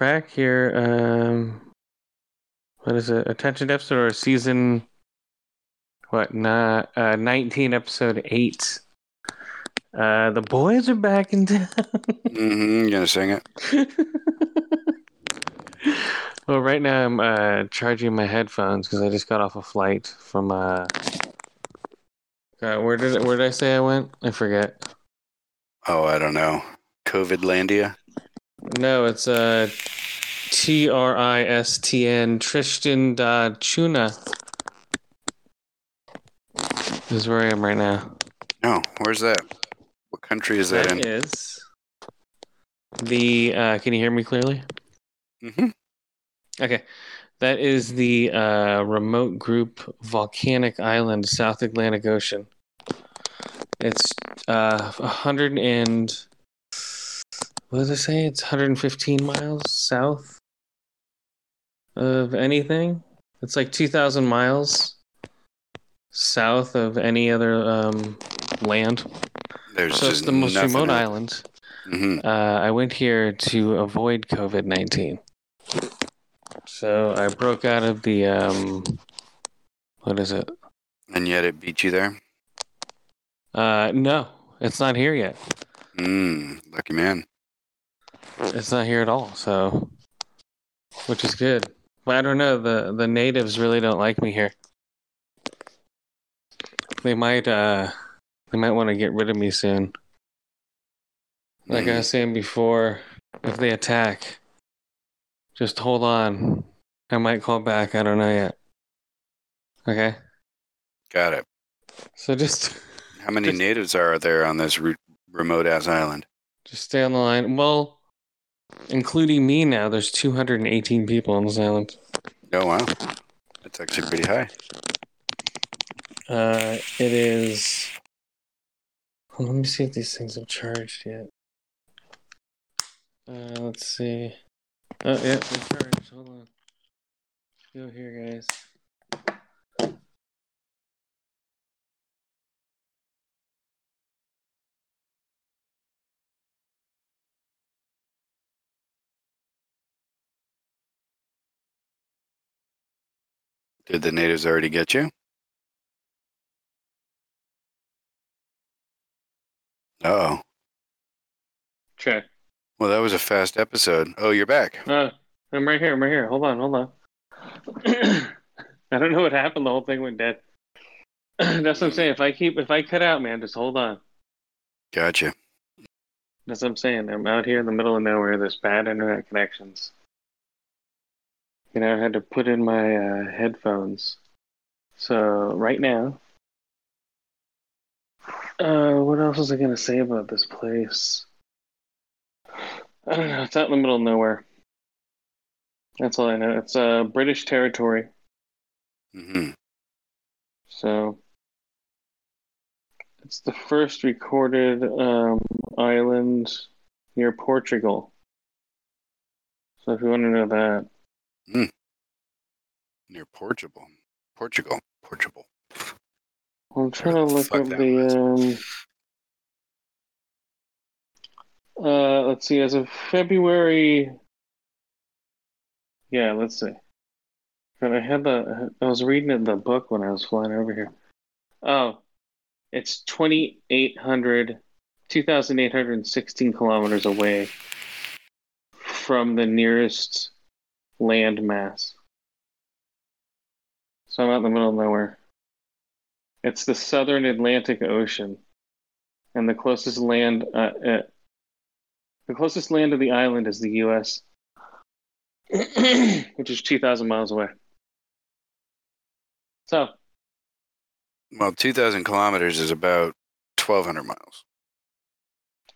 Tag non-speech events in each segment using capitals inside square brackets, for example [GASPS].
back here. Um, what is it? Attention deficit or season? What? Not uh, nineteen, episode eight. Uh, the boys are back in town. Mm-hmm. You gonna sing it? [LAUGHS] well, right now I'm uh, charging my headphones because I just got off a flight from. Uh, God, where did where did I say I went? I forget. Oh, I don't know. COVID Landia. No, it's uh, T R I S T N Tristan da Cunha. This is where I am right now. No, where's that? What country is that, That in? is the. Uh, can you hear me clearly? Mm-hmm. Okay. That is the uh, remote group volcanic island, South Atlantic Ocean. It's uh, 100 and. What does it say? It's 115 miles south of anything. It's like 2,000 miles south of any other um, land. There's So it's the most remote else. island. Mm-hmm. Uh, I went here to avoid COVID 19. So I broke out of the, um, what is it? And yet it beat you there. Uh, no, it's not here yet. Mm, lucky man. It's not here at all. So, which is good. But I don't know. The, the natives really don't like me here. They might, uh, they might want to get rid of me soon. Like I Mm, was saying before, if they attack, just hold on. I might call back. I don't know yet. Okay. got it. So just How many [LAUGHS] Just- natives are there on this re- remote ass island? just stay on the line. Well, including me now, there's 218 people on this island. Oh wow, that's actually pretty high. Uh, it is. On, let me see if these things have charged yet. Uh, let's see. Oh yeah, they charged. Hold on. Go here, guys. Did the natives already get you? Oh, Check. well, that was a fast episode. Oh, you're back. Uh, I'm right here. I'm right here. Hold on. Hold on. [CLEARS THROAT] I don't know what happened. The whole thing went dead. [CLEARS THROAT] That's what I'm saying. If I keep, if I cut out, man, just hold on. Gotcha. That's what I'm saying. I'm out here in the middle of nowhere. There's bad internet connections. You know, I had to put in my uh, headphones. So right now, uh, what else was I gonna say about this place? I don't know. It's out in the middle of nowhere. That's all I know. It's uh, British territory. hmm So it's the first recorded um, island near Portugal. So if you want to know that, Near Portugal. Portugal. Portugal. I'm trying to look up the. Um, uh, let's see. As of February, yeah, let's see. But I had the. I was reading in the book when I was flying over here. Oh, it's 2,800, 2,816 kilometers away from the nearest land mass. So I'm out in the middle of nowhere. It's the southern Atlantic Ocean, and the closest land, uh, uh, the closest land to the island is the U.S., [CLEARS THROAT] which is 2,000 miles away. So, Well, 2,000 kilometers is about 1,200 miles.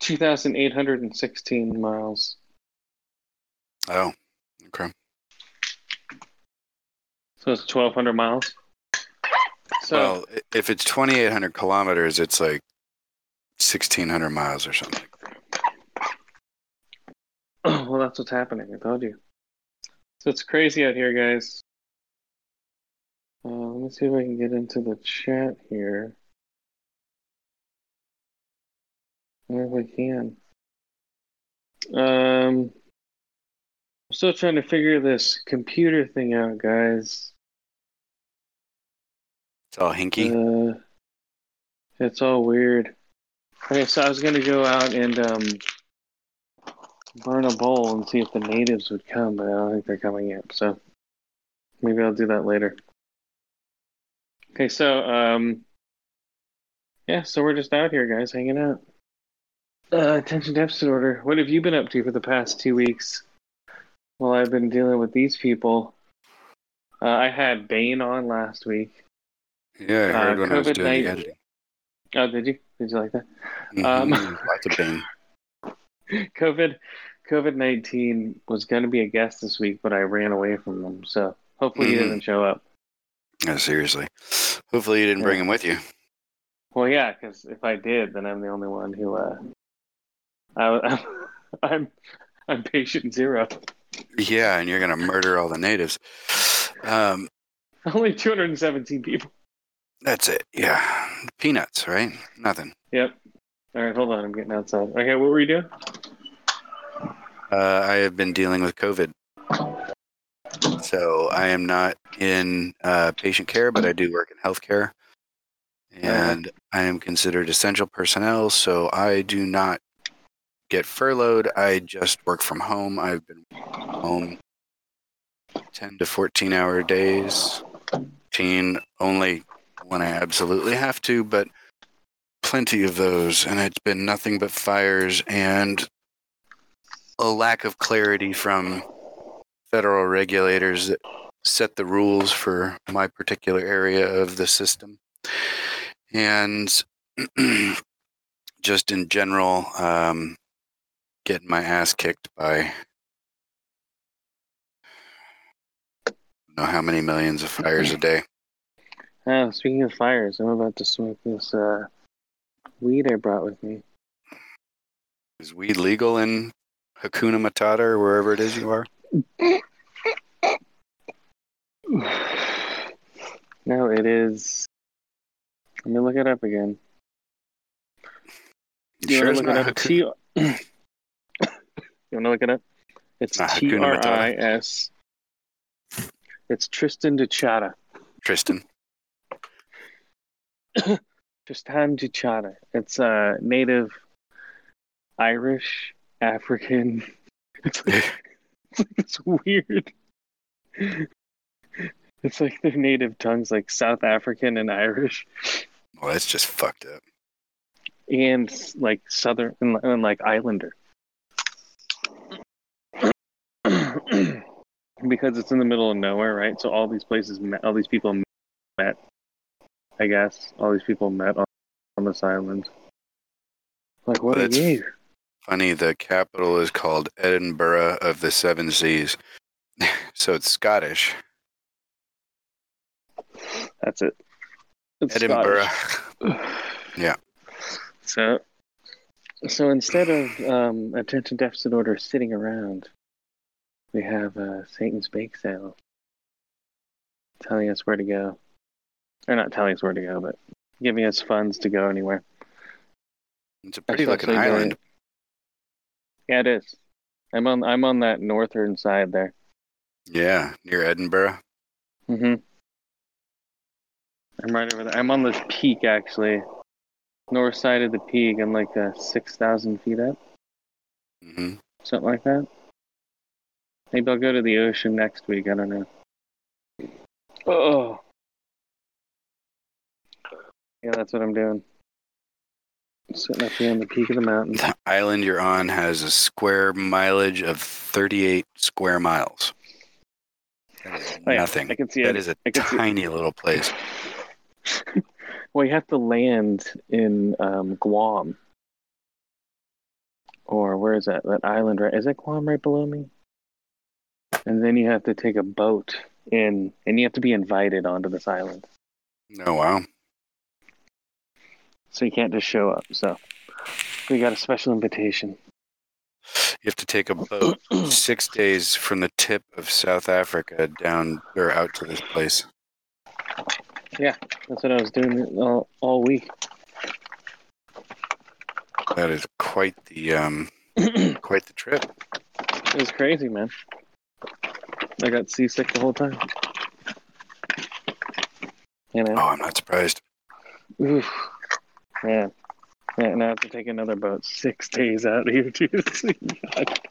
2,816 miles. Oh, okay. So it's 1,200 miles. So, well, if it's 2,800 kilometers, it's like 1,600 miles or something. [CLEARS THROAT] well, that's what's happening. I told you. So it's crazy out here, guys. Uh, let me see if I can get into the chat here. If I can. Um, I'm still trying to figure this computer thing out, guys. It's all hinky. Uh, it's all weird. Okay, so I was gonna go out and um, burn a bowl and see if the natives would come, but I don't think they're coming yet. So maybe I'll do that later. Okay, so um, yeah, so we're just out here, guys, hanging out. Uh, attention deficit order. What have you been up to for the past two weeks? Well, I've been dealing with these people. Uh, I had Bane on last week. Yeah, I heard uh, when I was doing COVID-19 the editing. Oh, did you? Did you like that? Um, Mhm, [LAUGHS] Lots of pain. [LAUGHS] COVID COVID nineteen was going to be a guest this week, but I ran away from them. So hopefully he Mhm. doesn't show up. Yeah, seriously. Hopefully you didn't bring Yeah. him with you. Well, yeah, because if I did, then I'm the only one who. Uh, I, [LAUGHS] I'm I'm patient zero. Yeah, and you're gonna murder all the natives. Um, Only 217 people. That's it. Yeah, peanuts, right? Nothing. Yep. All right, hold on. I'm getting outside. Okay, what were you doing? Uh, I have been dealing with COVID, so I am not in uh, patient care, but I do work in healthcare, and I am considered essential personnel. So I do not get furloughed. I just work from home. I've been home ten to fourteen hour days. Teen only when I absolutely have to, but plenty of those, and it's been nothing but fires and a lack of clarity from federal regulators that set the rules for my particular area of the system. And [CLEARS THROAT] just in general, um, getting my ass kicked by know how many millions of fires a day. Oh, speaking of fires, I'm about to smoke this uh, weed I brought with me. Is weed legal in Hakuna Matata or wherever it is you are? [SIGHS] No, it is. Let me look it up again. You You sure want to look it up? T- [COUGHS] you want to look it up? It's T Matata. I S. It's Tristan de Chata. Tristan. Tristan de Chata. It's uh, native Irish, African. [LAUGHS] It's like, [LAUGHS] it's like weird. It's like their native tongues, like South African and Irish. Well, that's just fucked up. and like southern and, and like islander [COUGHS] because it's in the middle of nowhere right so all these places met, all these people met i guess all these people met on, on this island like what Well, are that's- you Funny, the capital is called Edinburgh of the Seven Seas. [LAUGHS] so it's Scottish. that's it it's Edinburgh. Scottish. [LAUGHS] Yeah. so so instead of um, attention deficit order sitting around we have uh, satan's bake sale telling us where to go or not telling us where to go but giving us funds to go anywhere It's a pretty looking Especially the- island. yeah it is i'm on i'm on that northern side there Yeah, near Edinburgh. mm-hmm i'm right over there i'm on this peak actually north side of the peak i'm like uh, 6000 feet up Mm hmm something like that. Maybe I'll go to the ocean next week. I don't know. Oh, yeah, that's what I'm doing. Sitting up here on the peak of the mountain. The island you're on has a square mileage of 38 square miles. That is Oh, yeah, nothing. I can see That it. is a I can see- tiny little place. [LAUGHS] Well, you have to land in um, Guam, or where is that? That island right? Is that Guam right below me? And then you have to take a boat in, and you have to be invited onto this island. Oh, wow. So you can't just show up. So we got a special invitation. You have to take a boat [CLEARS THROAT] six days from the tip of South Africa down or out to this place. Yeah, that's what I was doing all, all week. That is quite the um, [CLEARS THROAT] quite the trip. It was crazy, man. I got seasick the whole time. You know, Oh, I'm not surprised. Oof. Man. Yeah, and I have to take another boat six [LAUGHS] days out here too. God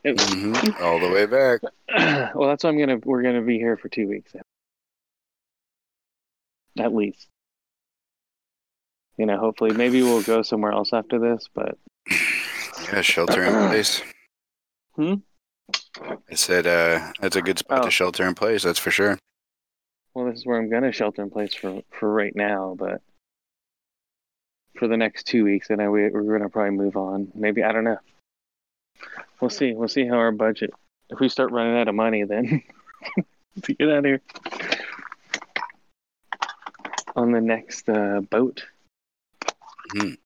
damn it. hmm All the way back. [CLEARS THROAT] well, that's why I'm gonna. We're gonna be here for two weeks, at least. You know, hopefully, maybe we'll go somewhere else after this. But [SIGHS] Yeah, shelter in [CLEARS THROAT] place. Hmm? I said uh, that's a good spot Oh. to shelter in place. That's for sure. well, this is where I'm gonna shelter in place for for right now. But for the next two weeks, and I we, we're gonna probably move on. Maybe I don't know. We'll see. We'll see how our budget. If we start running out of money, then [LAUGHS] to get out of here on the next uh, boat. Mhm.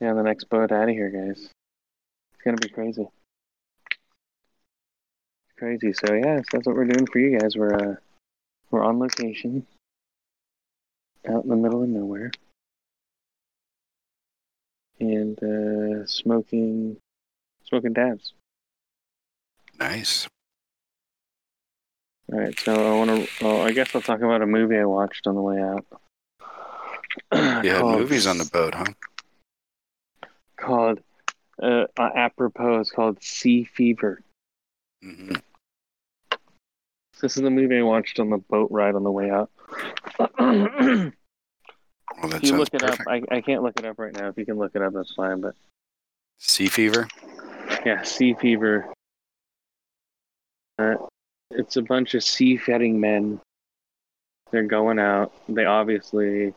yeah, the next boat out of here, guys. It's gonna be crazy. Crazy. So yes, that's what we're doing for you guys. We're uh, we're on location, out in the middle of nowhere, and uh, smoking, smoking dabs. Nice. All right, so I want to. Well, I guess I'll talk about a movie I watched on the way out. [CLEARS THROAT] You had Called- movies on the boat, huh? called uh, uh, apropos. It's called Sea Fever. hmm This is the movie I watched on the boat ride on the way out. Well, you look it perfect. up, I, I can't look it up right now. If you can look it up, that's fine. But Sea fever. yeah, Sea Fever. Uh, it's a bunch of seafaring men. They're going out. They obviously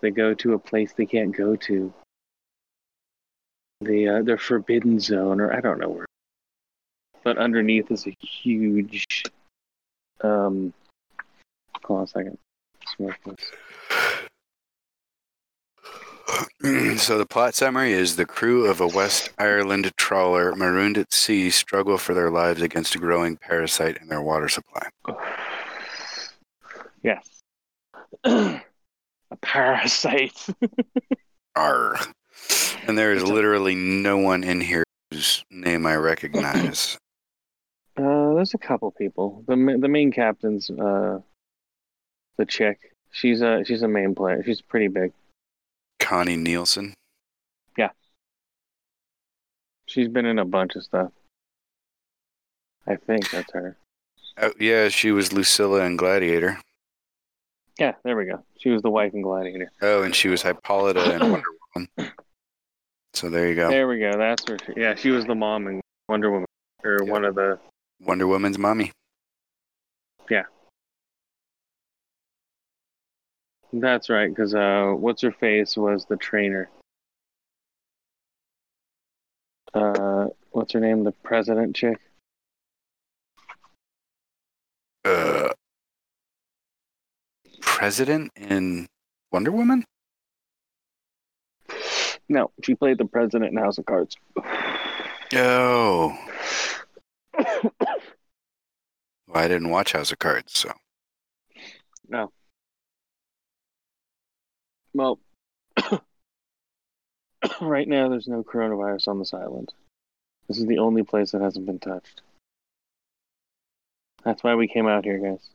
they go to a place they can't go to. The uh, the forbidden zone, or I don't know where. But underneath is a huge. Um, hold on a second. [CLEARS THROAT] So the plot summary is the crew of a West Ireland trawler marooned at sea struggle for their lives against a growing parasite in their water supply. Yes. [CLEARS THROAT] a parasite. [LAUGHS] Arr. And there is literally no one in here whose name I recognize. Uh, there's a couple people. The the main captain's uh, the chick. She's a she's a main player. She's pretty big. Connie Nielsen. Yeah. She's been in a bunch of stuff. I think that's her. Oh, yeah, she was Lucilla in Gladiator. Yeah, there we go. She was the wife in Gladiator. Oh, and she was Hippolyta in Wonder Woman. [CLEARS THROAT] So there you go. There we go. That's. She, yeah, she was the mom in Wonder Woman, or Yeah. one of the. Wonder Woman's mommy. That's right, because uh, what's her face was the trainer. Uh, what's her name? The president chick. Uh, president in Wonder Woman? No, she played the president in House of Cards. Oh. [COUGHS] Well, I didn't watch House of Cards, so. Well, [COUGHS] right now there's no coronavirus on this island. This is the only place that hasn't been touched. That's why we came out here, guys.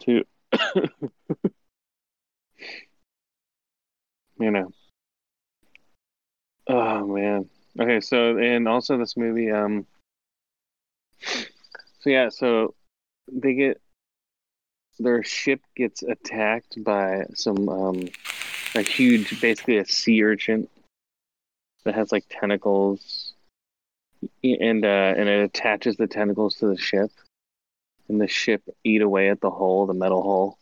To, [COUGHS] you know. Oh man. Okay, so and also this movie, um. So yeah, so they get their ship gets attacked by some um a huge basically a sea urchin that has like tentacles. And uh and it attaches the tentacles to the ship. And the ship eat away at the hull the metal hull.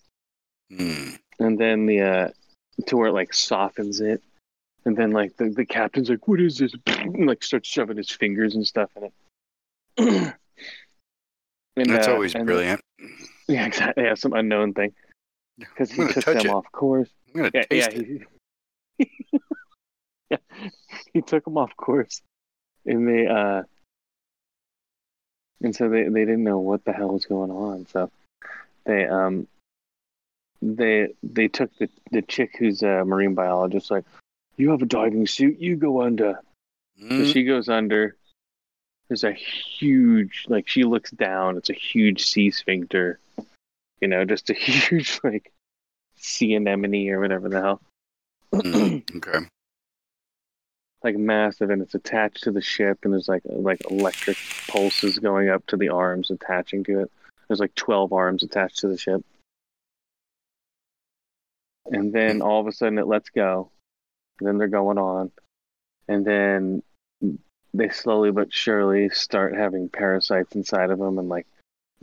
Hmm. and then the uh to where it like softens it. And then like the, the captain's like what is this? And, [CLEARS THROAT] like starts shoving his fingers and stuff in it. [CLEARS THROAT] And, That's uh, always and- brilliant. Yeah exactly yeah some unknown thing because he took them it. off course I'm to yeah, taste yeah, it. he, [LAUGHS] yeah, he took them off course, and they uh, and so they they didn't know what the hell was going on. So they um they they took the the chick who's a marine biologist like, you have a diving suit, you go under. So Mm, she goes under, there's a huge like she looks down. It's a huge sea sphincter. You know, just a [LAUGHS] huge like sea anemone or whatever the hell. Mm, okay. [CLEARS THROAT] like massive and it's attached to the ship and there's like like electric pulses going up to the arms attaching to it there's like 12 arms attached to the ship and then all of a sudden it lets go and then they're going on and then they slowly but surely start having parasites inside of them and like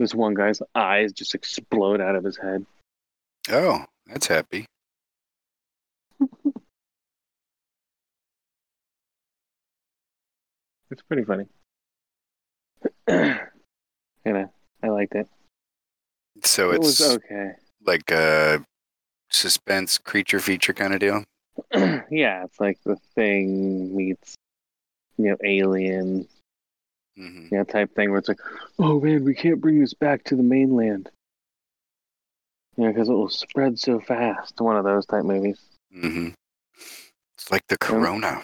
this one guy's eyes just explode out of his head Oh, that's happy. [LAUGHS] it's pretty funny [CLEARS THROAT] you know i liked it So it it's was okay like a suspense creature feature kind of deal. [CLEARS THROAT] yeah, it's like the thing meets, you know, alien, hmm you know, type thing where it's like, oh man, we can't bring this back to the mainland. Know, because it will spread so fast. One of those type movies. hmm It's like the corona.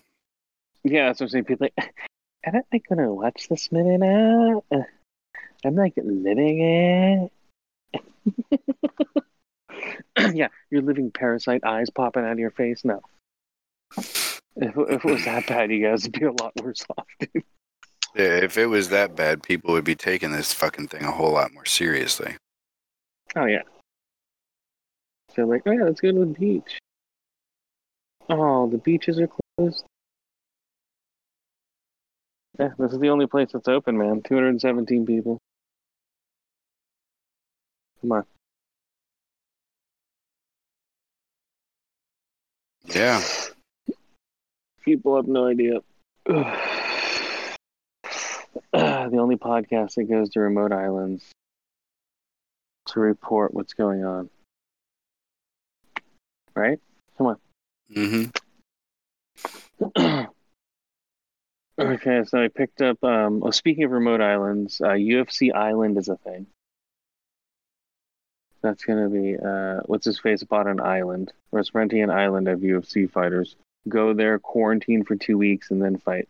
Yeah, that's what I'm saying. People like, I'm not like gonna watch this minute now. I'm like living it. [LAUGHS] yeah, you're living parasite eyes popping out of your face. No. If, if it was that bad, you guys would be a lot worse off, dude. Yeah, if it was that bad, people would be taking this fucking thing a whole lot more seriously. Oh yeah. So like, oh yeah, let's go to the beach. Oh, the beaches are closed. Yeah, this is the only place that's open, man. 217 people. Come on. Yeah. People have no idea. [CLEARS THROAT] the only podcast that goes to remote islands to report what's going on. Right? Come on. Mm-hmm. [CLEARS THROAT] okay, so I picked up. Um, oh, speaking of remote islands, uh, UFC Island is a thing. That's gonna be uh, what's his face bought an island, or it's renting an island of UFC fighters. Go there, quarantine for two weeks, and then fight.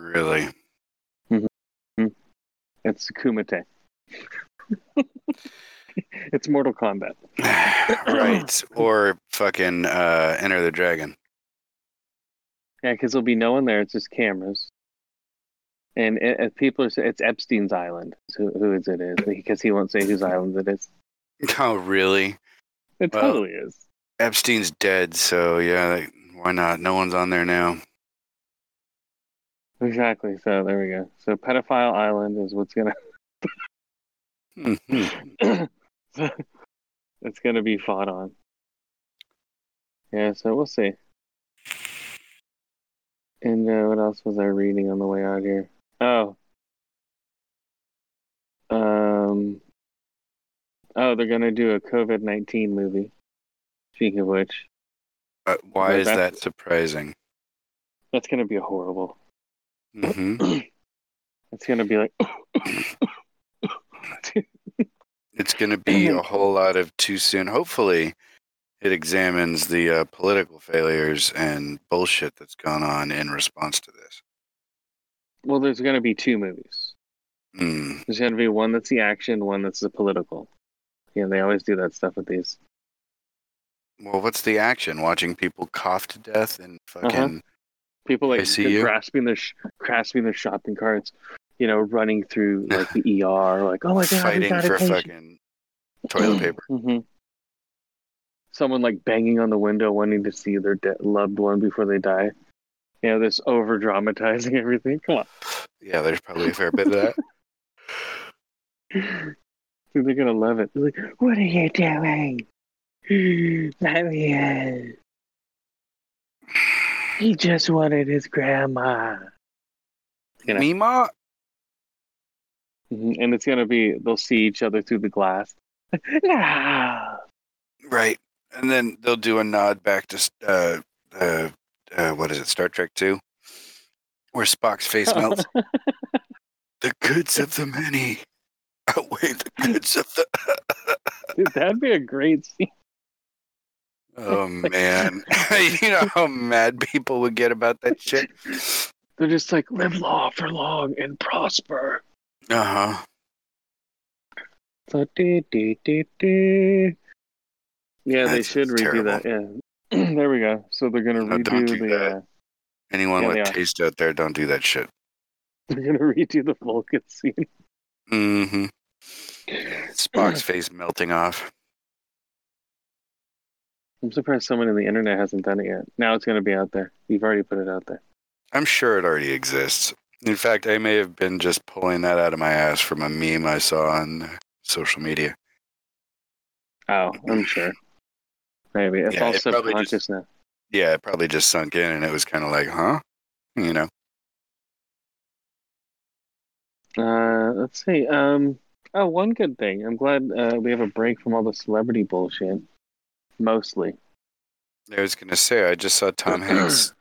Really. It's Kumite. [LAUGHS] it's Mortal Kombat. [SIGHS] right. Or fucking uh, Enter the Dragon. Yeah, because there'll be no one there. It's just cameras. And people are saying it's Epstein's island. Who, who is it is because he won't say whose island it is. [LAUGHS] Oh, really? It Well- totally is. Epstein's dead, so yeah, like, why not? No one's on there now. Exactly. So there we go. So pedophile island is what's gonna [LAUGHS] Mhm. it's gonna be fought on. Yeah. So we'll see. And uh, what else was I reading on the way out here? Oh. Um. Oh, they're gonna do a COVID nineteen movie. Speaking of which, Uh, why is that surprising? that's gonna be horrible. Hmm [COUGHS] It's gonna be like. [COUGHS] It's going to be [COUGHS] a whole lot of too soon. Hopefully, it examines the uh, political failures and bullshit that's gone on in response to this. well, there's gonna be two movies. Mm. There's gonna be one that's the action, one that's the political. Yeah, they always do that stuff with these. Well, what's the action? Watching people cough to death and fucking. People like I see you. grasping their sh- grasping their shopping carts, you know, running through [LAUGHS] like the ER, like oh my god, fighting for fucking toilet [CLEARS THROAT] paper. mm-hmm. Someone like banging on the window, wanting to see their de- loved one before they die. You know, this over dramatizing [LAUGHS] everything. Come on, Yeah, there's probably a fair bit of that. [LAUGHS] They're gonna love it. They're like, what are you doing? Let me in. He just wanted his grandma. You know. Mima? Mhm, And it's gonna be they'll see each other through the glass. [LAUGHS] no. Right. And then they'll do a nod back to uh, uh, uh, what is it, Star Trek 2? Where Spock's face melts. [LAUGHS] the goods of the many outweigh the [LAUGHS] goods of the. Dude, that'd be a great scene. Oh, [LAUGHS] man. [LAUGHS] [LAUGHS] you know how mad people would get about that shit? They're just like live long for long and prosper. Uh huh. So, dee, dee, dee, dee. Yeah, they should redo that. Yeah. [CLEARS THROAT] there we go. So they're gonna No, redo do the. Uh, Anyone Yeah, with taste out there, don't do that shit. they're gonna redo the Vulcan scene. Mm-hmm. [CLEARS THROAT] Spock's face melting off. I'm surprised someone in the internet hasn't done it yet. Now it's gonna be out there. You've already put it out there. I'm sure it already exists. In fact, I may have been just pulling that out of my ass from a meme I saw on social media. Oh, I'm sure. Maybe it's Yeah, all it subconscious just- now. Yeah, it probably just sunk in and it was kind of like, huh? You know? Uh, let's see. Um, oh, one good thing. I'm glad uh, we have a break from all the celebrity bullshit. Mostly. I was going to say, I just saw Tom [CLEARS THROAT] Hanks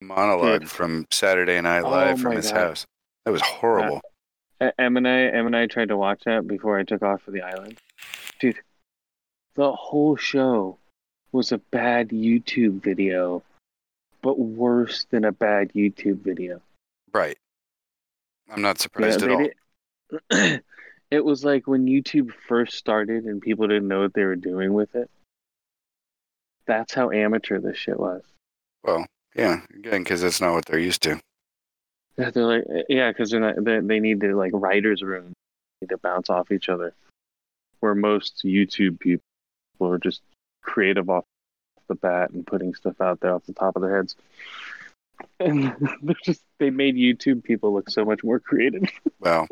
monologue Dude. from Saturday Night Oh Live from his God. house. That was horrible. Uh, e- Em and I, Em and I tried to watch that before I took off for the island. Dude, the whole show was a bad YouTube video, but worse than a bad YouTube video. Right. I'm not surprised at all. [CLEARS THROAT] it was like when YouTube first started and people didn't know what they were doing with it. That's how amateur this shit was. Well, yeah, again, because that's not what they're used to. Yeah, They're like, eh, yeah, because they're not. They, they need to like writers' room to bounce off each other. Where most YouTube people are just creative off the bat and putting stuff out there off the top of their heads. And [LAUGHS] they're just they made YouTube people look so much more creative. Well,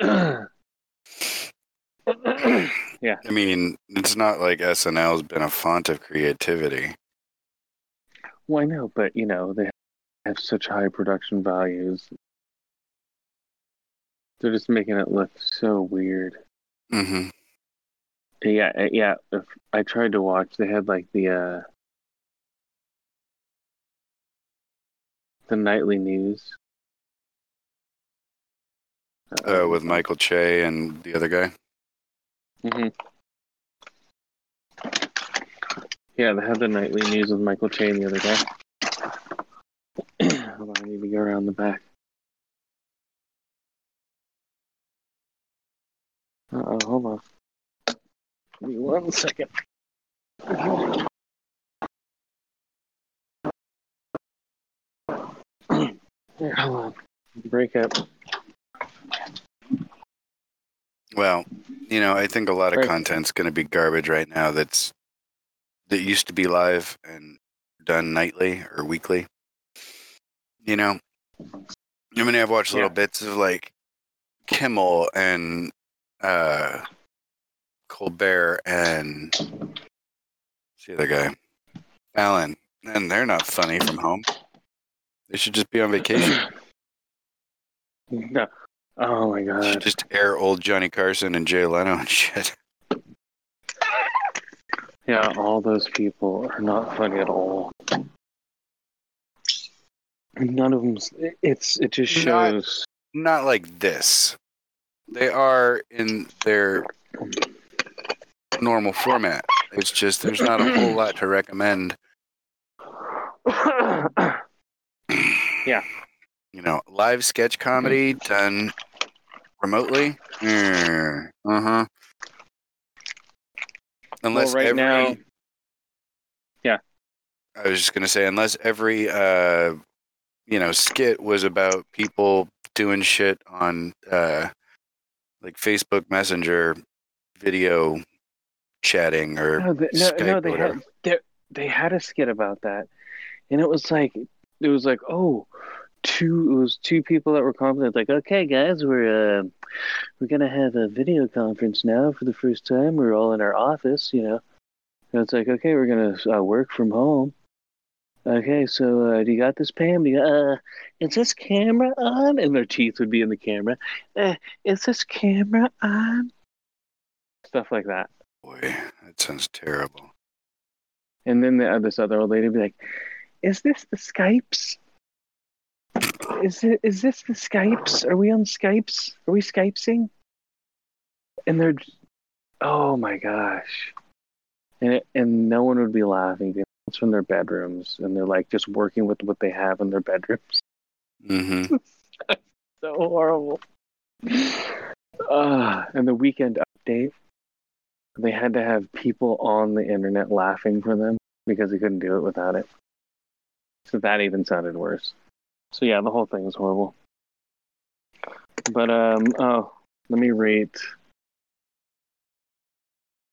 yeah, I mean, it's not like SNL's been a font of creativity. well, I know, but you know they have such high production values. They're just making it look so weird. Mm-hmm. Yeah, uh, yeah. If I tried to watch, they had like the uh the nightly news. Uh, with Michael Che and the other guy. hmm Yeah, they had the nightly news with Michael Che and the other guy. [CLEARS THROAT] Hold on, I need to go around the back. Uh oh, hold on. Give me one second. [CLEARS THROAT] Here, hold on. Break up. Well, you know, I think a lot of Right. content's going to be garbage right now. That's that used to be live and done nightly or weekly. You know, I mean, I've watched little Yeah. bits of like Kimmel and uh, Colbert and what's the other guy, Alan, and they're not funny from home. They should just be on vacation. [CLEARS THROAT] No. Oh my god. just air old Johnny Carson and Jay Leno and shit. Yeah, all those people are not funny at all. None of them. It's it just Not- shows. not like this. They are in their normal format. It's just there's not a whole lot to recommend. [COUGHS] Yeah. You know, live sketch comedy done remotely. Uh huh. Unless right every, now- Yeah. I was just gonna say, unless every uh, you know, skit was about people doing shit on uh, like Facebook Messenger video chatting or no, they, no, Skype no, they had they, they had a skit about that, and it was like it was like oh, two it was two people that were confident like okay guys we're uh, we're gonna have a video conference now for the first time. We're all in our office you know? And it's like okay we're gonna uh, work from home. Okay so uh, do you got this Pam? Do you got, uh is this camera on? And their teeth would be in the camera. Uh, is this camera on? Stuff like that. Boy, that sounds terrible. And then the, uh, this other old lady would be like, "Is this the Skypes? Is it? Is this the Skypes? Are we on Skypes? Are we Skypesing?" And they're, oh my gosh, and it, and no one would be laughing. It's from their bedrooms, and they're like just working with what they have in their bedrooms. Mm-hmm. [LAUGHS] so horrible. Uh, and the weekend update, they had to have people on the internet laughing for them because they couldn't do it without it. So that even sounded worse. So yeah, the whole thing was horrible. But um, oh, let me rate.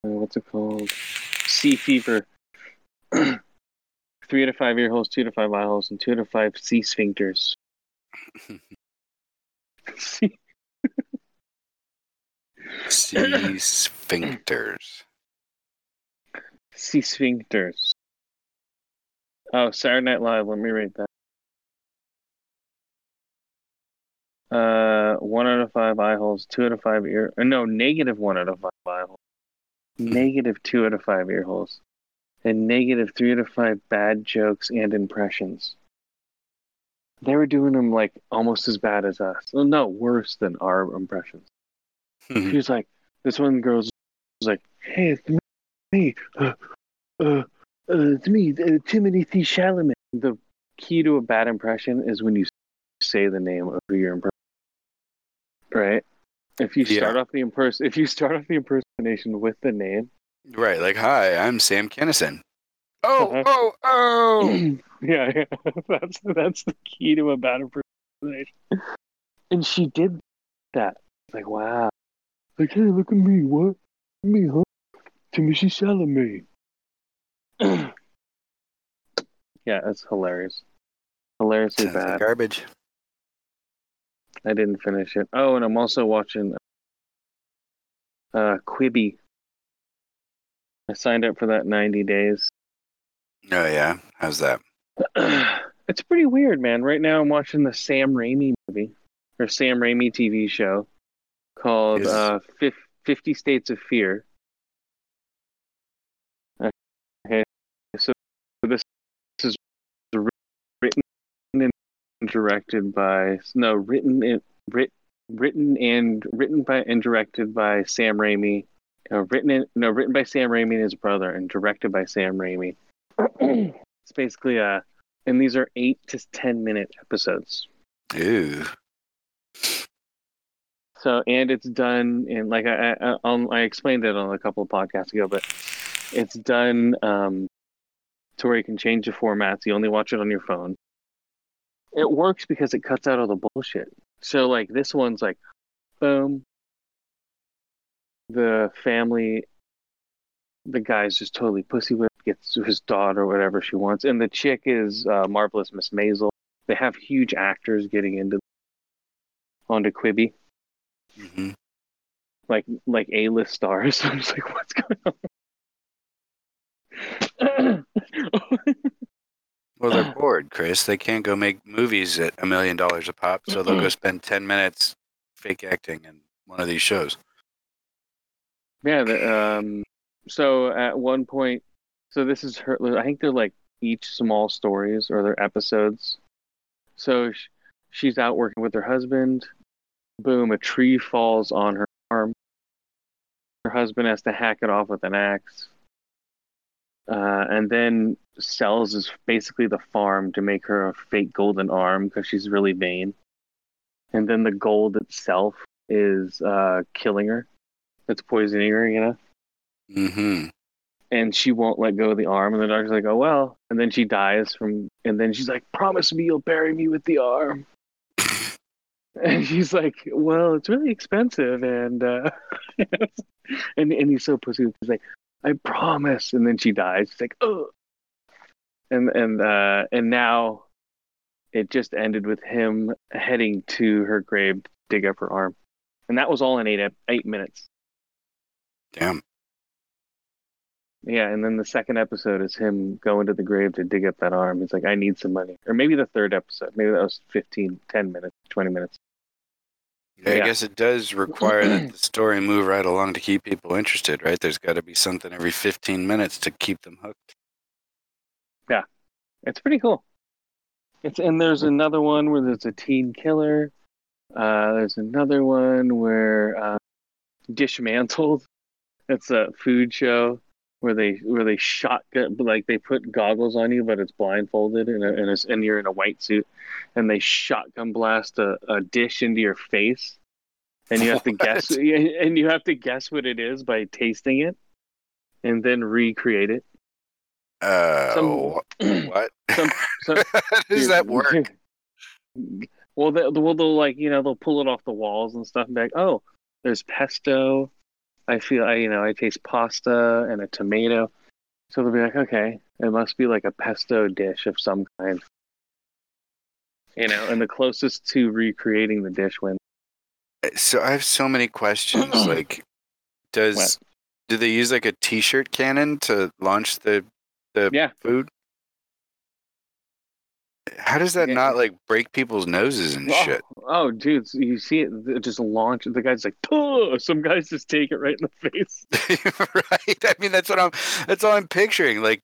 Uh, what's it called? Sea fever. [CLEARS THROAT] Three to five ear holes, two to five eye holes, and two to five sea sphincters. Sea- Sea sphincters. sea sphincters. Oh, Saturday Night Live. Let me rate that. Uh, one out of five eye holes, two out of five ear. uh, No, negative one out of five eye holes, negative two out of five ear holes, and negative three out of five bad jokes and impressions. They were doing them like almost as bad as us. Well, no, worse than our impressions. She was like, this one girl was like, "Hey, it's me, uh, uh, uh, it's me, uh, Timothy. Chalamet." The key to a bad impression is when you say the name of who you're right? If you start Yeah. off the impers- if you start off the impersonation with the name, right, like, hi, I'm Sam Kinison. Oh, Uh-huh. oh, oh. [CLEARS THROAT] yeah, yeah, [LAUGHS] that's that's the key to a bad impersonation. And she did that. Like, wow. Like, hey, look at me. What? Me, huh? Timothy Chalamet. [CLEARS THROAT] yeah, that's hilarious. Hilariously Sounds like bad. garbage. I didn't finish it. Oh, and I'm also watching uh Quibi. I signed up for that 90 days. Oh, yeah. How's that? [CLEARS THROAT] it's pretty weird, man. Right now, I'm watching the Sam Raimi movie or Sam Raimi TV show called Is- uh, Fif- 50 States of Fear. Okay, so this directed by no written and writ, written and written by and directed by Sam Raimi. Uh, written in, no written by Sam Raimi and his brother and directed by Sam Raimi. [CLEARS THROAT] it's basically a and these are eight to ten minute episodes. Ooh. So and it's done in like I I, um, I explained it on a couple of podcasts ago, but it's done um, to where you can change the formats. You only watch it on your phone. It works because it cuts out all the bullshit. So like this one's like, boom. The family, the guy's just totally pussy with gets his daughter whatever she wants, and the chick is uh, marvelous Miss Maisel. They have huge actors getting into onto Quibi hmm like like A list stars. [LAUGHS] I'm just like, what's going on? [CLEARS THROAT] [LAUGHS] Well, they're [CLEARS THROAT] bored, Chris. They can't go make movies at a million dollars a pop, so they'll go spend 10 minutes fake acting in one of these shows. yeah. The, um. So at one point, so this is her. I think they're like each small stories or they're episodes. So sh- she's out working with her husband. Boom! A tree falls on her arm. Her husband has to hack it off with an axe. Uh, and then sells is basically the farm to make her a fake golden arm because she's really vain. And then the gold itself is uh, killing her. It's poisoning her, you know. hmm And she won't let go of the arm. And the doctor's like, "Oh well." And then she dies from. And then she's like, "Promise me you'll bury me with the arm." [LAUGHS] And she's like, "Well, it's really expensive." And uh, [LAUGHS] and and he's so pussy. He's like, "I promise." And then she dies. It's like, "Oh." And and uh, and now, it just ended with him heading to her grave to dig up her arm, and that was all in eight eight minutes. Damn. Yeah, and then the second episode is him going to the grave to dig up that arm. He's like, I need some money. Or maybe the third episode. Maybe that was 15, 10 minutes, 20 minutes. Yeah, I Yeah. guess it does require that the [CLEARS THROAT] story move right along to keep people interested, right? There's got to be something every 15 minutes to keep them hooked. Yeah, it's pretty cool. It's and there's another one where there's a teen killer. Uh, there's another one where uh, dismantled. [LAUGHS] It's a food show where they where they shotgun like they put goggles on you, but it's blindfolded and and, it's, and you're in a white suit, and they shotgun blast a, a dish into your face, and you have to [LAUGHS] guess and you have to guess what it is by tasting it, and then recreate it. Uh, Some- [CLEARS THROAT] what? Some, some, [LAUGHS] How does that [LAUGHS] work? Well, they, well, they'll like you know they'll pull it off the walls and stuff and be like, oh, there's pesto. I feel I you know I taste pasta and a tomato, so they'll be like, okay, it must be like a pesto dish of some kind. You know, and the closest to recreating the dish wins. So I have so many questions. [CLEARS THROAT] like, does What? do they use like a T-shirt cannon to launch the the Yeah. food? How does that Yeah. not like break people's noses and Oh, shit? oh, dude, you see it, it just launch. The guy's like, "Tuh!" some guys just take it right in the [LAUGHS] face. [LAUGHS] right? I mean, that's what I'm. That's all I'm picturing. Like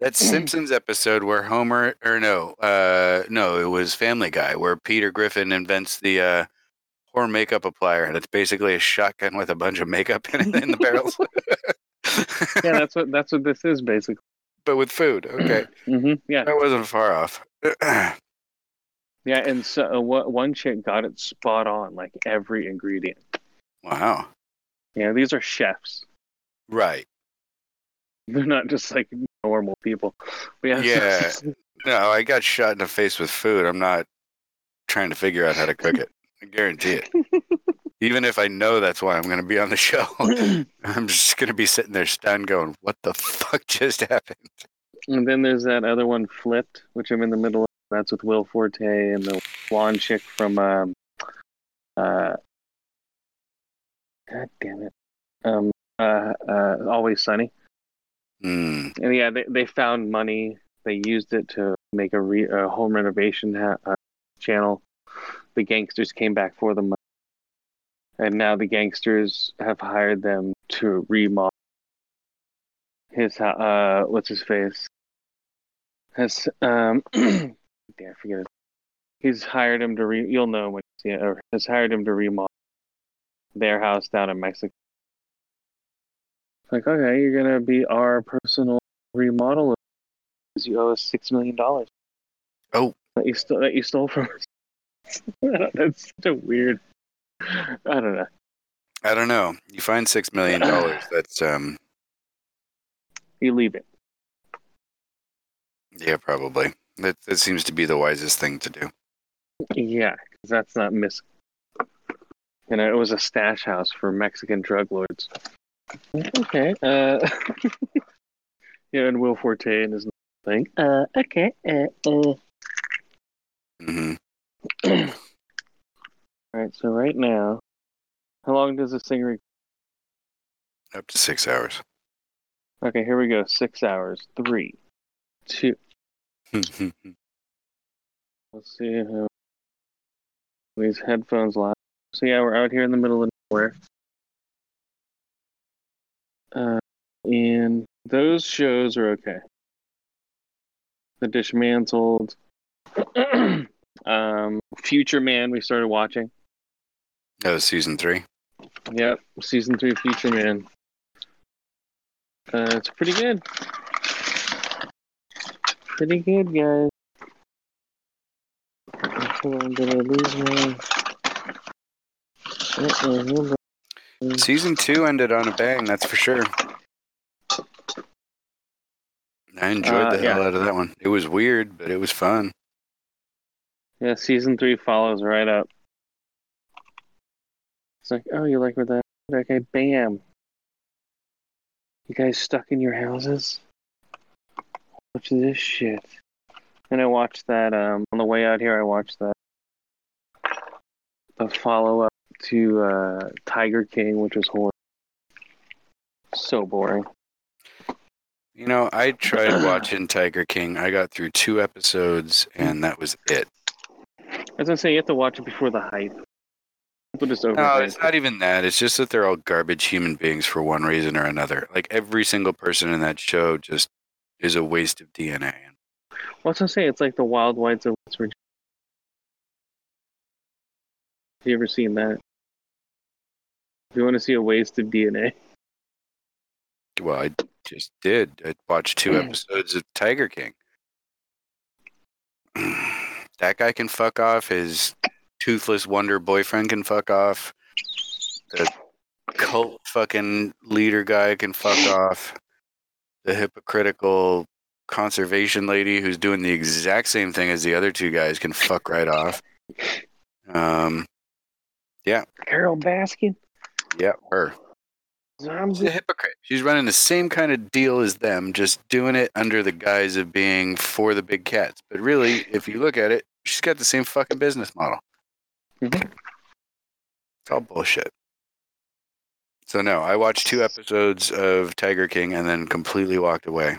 that [CLEARS THROAT] Simpsons episode where Homer, or no, uh, no, it was Family Guy, where Peter Griffin invents the uh, horror makeup applier, and it's basically a shotgun with a bunch of makeup in it in the barrels. [LAUGHS] yeah, that's what that's what this is basically. but with food. Okay, [CLEARS THROAT] Mm-hmm. Yeah, that wasn't far off. [CLEARS THROAT] Yeah, and so uh, one chick got it spot on, like every ingredient. wow. Yeah, these are chefs. Right. They're not just like normal people. Yeah, Yeah. [LAUGHS] No, I got shot in the face with food. I'm not trying to figure out how to cook it. I guarantee it. Even if I know that's why I'm going to be on the [LAUGHS] show, [CLEARS THROAT] I'm just going to be sitting there stunned going, what the fuck just [LAUGHS] happened? And then there's that other one, Flipped, which I'm in the middle of. That's with Will Forte and the blonde chick from um, uh, God damn it, um, uh, uh, Always Sunny. Hmm. And yeah, they they found money. They used it to make a, re- a home renovation ha- uh, channel. The gangsters came back for the money, and now the gangsters have hired them to remodel his. Uh, what's his face? Has um, [CLEARS THROAT] I forget. He's hired him to re. You'll know when you see it. Or has hired him to remodel their house down in Mexico. Like, okay, you're gonna be our personal remodeler because you owe us six million dollars. Oh. that you stole that you stole from us. [LAUGHS] That's such a weird. I don't know. I don't know. You find $6 million. [CLEARS THROAT] That's, um, You leave it. Yeah, probably. That, that seems to be the wisest thing to do. Yeah, 'cause that's not miss. You know, it was a stash house for Mexican drug lords. Okay. Uh, [LAUGHS] yeah, and Will Forte and his thing. Uh, okay. Uh, uh. hmm [CLEARS THROAT] All right. So right now, how long does this thing? Re- Up to six hours. okay, here we go. Six hours. Three, two. Let's see how these headphones last. So yeah, we're out here in the middle of nowhere. Uh, and those shows are okay. The Dismantled, [CLEARS THROAT] um, Future Man. We started watching. that was season three. Yep, season three, Future Man. Uh, it's pretty good. Pretty good, guys. So I'm lose my. Hold on. Season two ended on a bang, that's for sure. I enjoyed Uh, the yeah. hell out of that one. It was weird, but it was fun. Yeah, season three follows right up. It's like, oh, you like where that? Okay, bam. You guys stuck in your houses? Watch this shit. And I watched that um on the way out here. I watched that the follow up to uh, Tiger King, which was horrible. So boring. You know, I tried [COUGHS] watching Tiger King. I got through two episodes, and that was it. As I was gonna say you have to watch it before the hype. People just No, overhype it's not even that. It's just that they're all garbage human beings for one reason or another. Like every single person in that show just is a waste of DNA. What's I say? It's like the Wild Whites of West Virginia. Have you ever seen that? If you want to see a waste of DNA, Well, I just did. I watched two mm. episodes of Tiger King. [SIGHS] that guy can fuck off. His toothless wonder boyfriend can fuck off. The cult fucking leader guy can fuck off. The hypocritical conservation lady who's doing the exact same thing as the other two guys can fuck right off. Um, yeah. Carole Baskin. yeah, her. She's a hypocrite. She's running the same kind of deal as them, just doing it under the guise of being for the big cats. But really, if you look at it, she's got the same fucking business model. Mhm. It's all bullshit. So no, I watched two episodes of Tiger King and then completely walked away.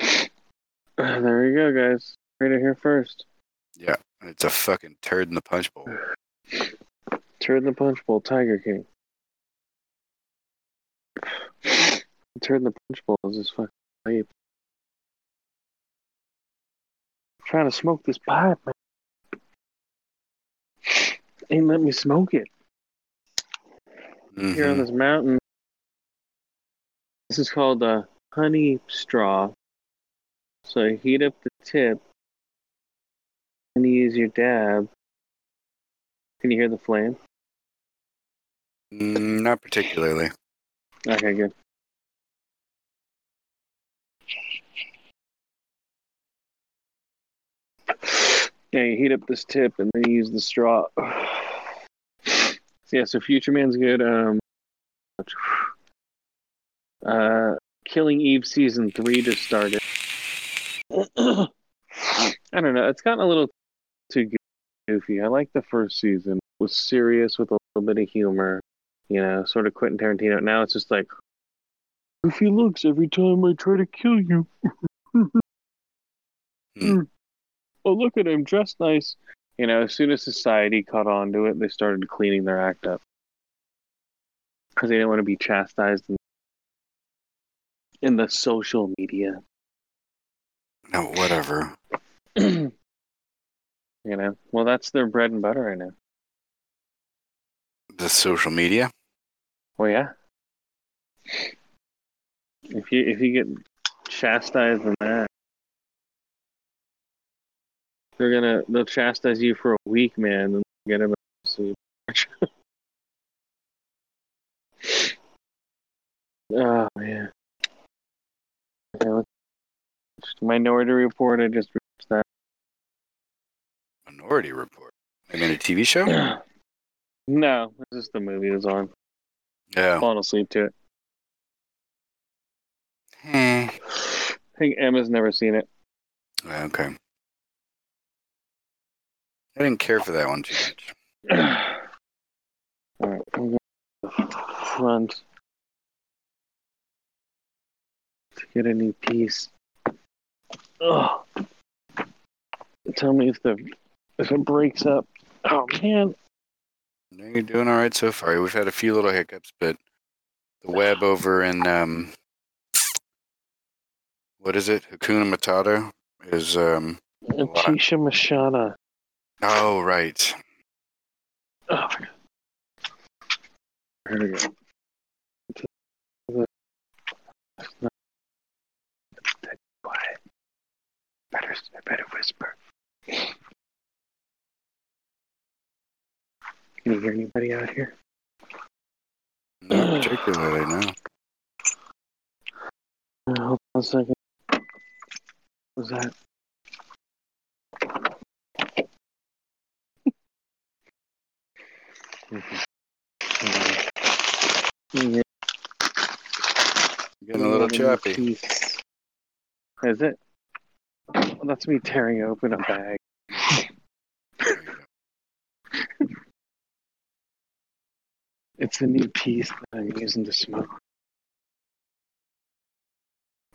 Uh, there you go, guys. Right here first. Yeah, it's a fucking turd in the punch bowl. [SIGHS] Turd in the Punch Bowl, Tiger King. [SIGHS] Turd in the Punch Bowl is just fucking pipe. trying to smoke this pipe, man. Ain't let me smoke it. Here on Mhm. this mountain. This is called a honey straw. So you heat up the tip and you use your dab. Can you hear the flame? Mm, not particularly. Okay, good. Yeah, you heat up this tip and then you use the straw. So yeah, so Future Man's good. Um, uh, Killing Eve season three just started. [CLEARS THROAT] I don't know. It's gotten a little too goofy. I like the first season. It was serious with a little bit of humor. You know, sort of Quentin Tarantino. Now it's just like goofy looks every time I try to kill you. [LAUGHS] Hmm. Oh, look at him dressed nice. You know, as soon as society caught on to it, they started cleaning their act up because they didn't want to be chastised in, in the social media. No, whatever. [CLEARS THROAT] you know, well, that's their bread and butter right now. The social media. Well, yeah. If you if you get chastised in that, they're gonna they'll chastise you for a week, man, and get them sleep. [LAUGHS] oh man. Minority Report. I just reached that Minority Report. I mean, a TV show. that. no, it's just the movie was on. Yeah. Falling asleep to it. Hmm. I think Emma's never seen it. Okay. I didn't care for that one too much. [SIGHS] All right, I'm going to the front to get a new piece. Oh, tell me if the if it breaks up. Oh man, No, You're doing all right so far. We've had a few little hiccups, but the web over in um, what is it? Hakuna Matata is um. Tisha Mashana. Oh right. Oh, my God. Here we go. Quiet. Better, better whisper. Can you hear anybody out here? Not particularly, no. Uh, hold on a second. What was that? Getting a little choppy. Is it? Well, that's me tearing open a bag. It's a new piece that I'm using to smoke.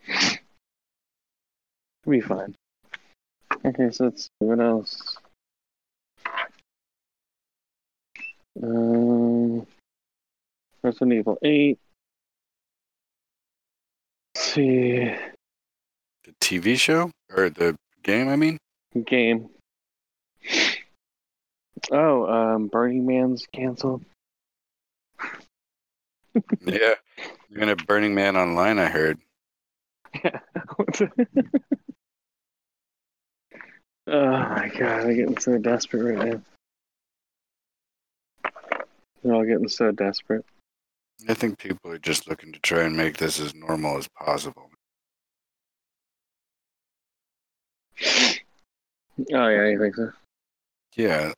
It'll be fine. Okay, so let's see what else. Um, Resident Evil 8. Let's see. The TV show or the game? I mean. Game. Oh, um, Burning Man's canceled. [LAUGHS] Yeah. You're gonna Burning Man online. I heard. Yeah. [LAUGHS] oh my god, I'm getting so desperate right now. We're all getting so desperate. I think people are just looking to try and make this as normal as possible. Oh yeah, you think so? Yeah,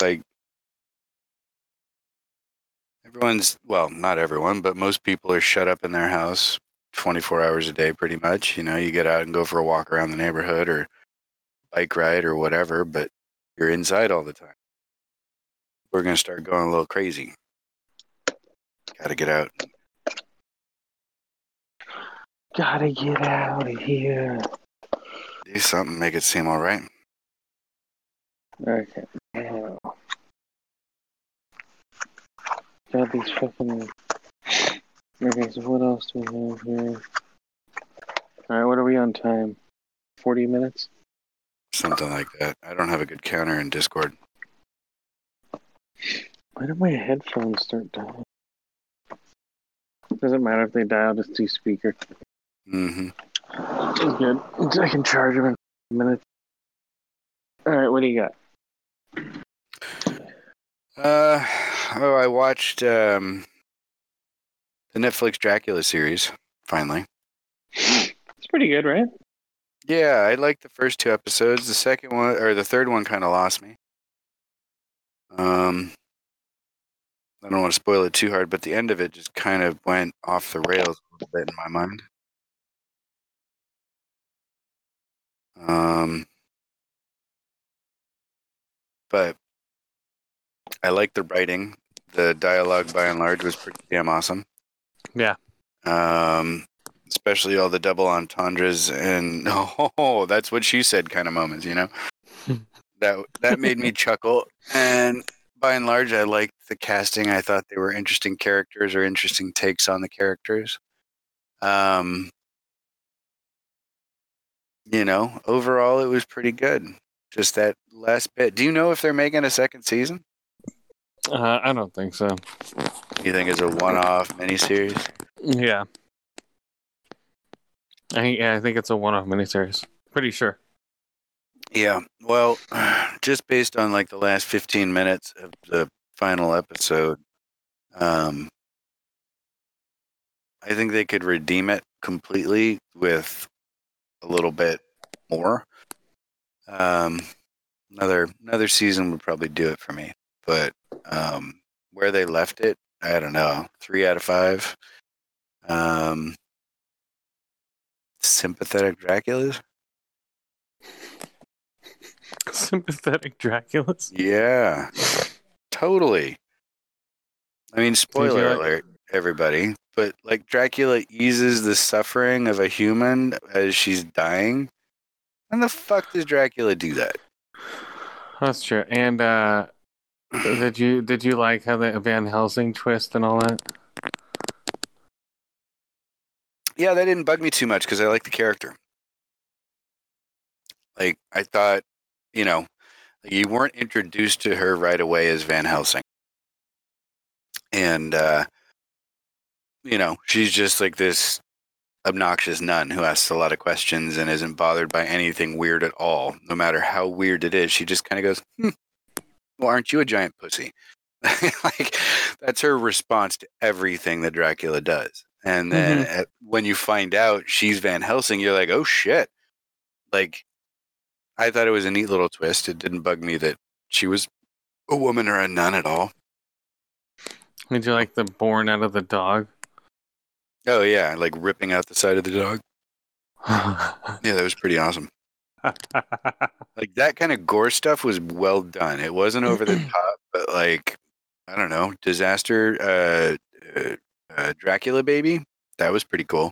like everyone's well, not everyone, but most people are shut up in their house 24 hours a day pretty much. You know, you get out and go for a walk around the neighborhood or bike ride or whatever, but you're inside all the time. We're going to start going a little crazy. Got to get out. Gotta get out of here. Do something, make it seem all right. Okay. Now. Got these fucking. Okay, so what else do we have here? Alright, what are we on time? 40 minutes? Something like that. I don't have a good counter in Discord. Why did my headphones start dying? Doesn't matter if they die, I'll just do speaker. hmm It's good. I can charge them in a minute. Alright, what do you got? Uh, oh, I watched um, the Netflix Dracula series finally. It's pretty good, right? Yeah, I liked the first two episodes. The second one or the third one kind of lost me. Um, I don't want to spoil it too hard, but the end of it just kind of went off the rails a little bit in my mind. Um, but I like the writing. The dialogue, by and large, was pretty damn awesome. Yeah. Um, especially all the double entendres and [LAUGHS] oh, that's what she said kind of moments. You know, [LAUGHS] that that made me [LAUGHS] chuckle. And by and large, I liked the casting. I thought they were interesting characters or interesting takes on the characters. Um, you know, overall, it was pretty good. Just that last bit. Do you know if they're making a second season? Uh, I don't think so. You think it's a one-off miniseries? Yeah. I yeah, I think it's a one-off miniseries. Pretty sure. Yeah. Well, [SIGHS] just based on like the last 15 minutes of the final episode, um, I think they could redeem it completely with a little bit more. Um, another another season would probably do it for me, but um, where they left it, I don't know. Three out of five. Um, sympathetic Draculas. [LAUGHS] Sympathetic Draculas. Yeah, totally. I mean, spoiler alert, everybody, but like Dracula eases the suffering of a human as she's dying. When the fuck does Dracula do that? That's true. And uh did you did you like how the Van Helsing twist and all that? Yeah, that didn't bug me too much because I like the character. Like I thought, you know, you weren't introduced to her right away as Van Helsing, and uh, you know, she's just like this obnoxious nun who asks a lot of questions and isn't bothered by anything weird at all, no matter how weird it is. She just kind of goes, hmm, "Well, aren't you a giant pussy?" [LAUGHS] like that's her response to everything that Dracula does. And then at, when you find out she's Van Helsing, you're like, "Oh shit!" Like, I thought it was a neat little twist. It didn't bug me that she was a woman or a nun at all. Did you like the born out of the dog? Oh yeah, like ripping out the side of the dog. [LAUGHS] Yeah, that was pretty awesome. Like that kind of gore stuff was well done. It wasn't over the [CLEARS THROAT] top, but like I don't know, disaster, uh, uh, uh, Dracula baby. That was pretty cool.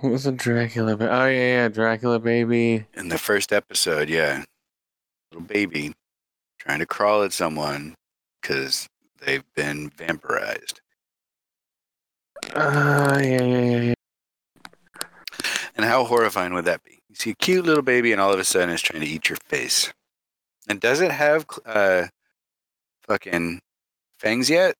What was a Dracula? Ba- oh yeah, yeah, Dracula baby. In the first episode, yeah, little baby trying to crawl at someone because they've been vampirized. Uh, yeah, yeah, yeah, yeah. And how horrifying would that be? You see a cute little baby, and all of a sudden it's trying to eat your face. And does it have uh, fucking fangs yet?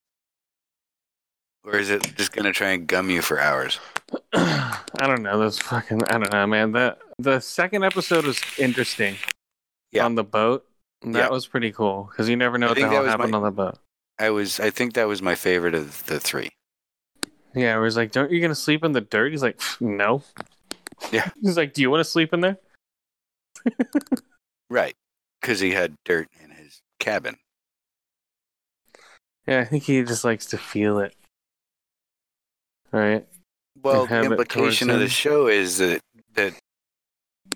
Or is it just gonna try and gum you for hours? [CLEARS THROAT] I don't know. Those fucking. I don't know, man. The the second episode was interesting. Yeah. On the boat, that Yeah. was pretty cool because you never know I what the hell happened my- on the boat. I was I think that was my favorite of the three. Yeah, it was like, "Don't you gonna sleep in the dirt?" He's like, "No." Yeah. [LAUGHS] He's like, "Do you want to sleep in there?" [LAUGHS] Right. Because he had dirt in his cabin. Yeah, I think he just likes to feel it. Right. Well, the implication of the show is that that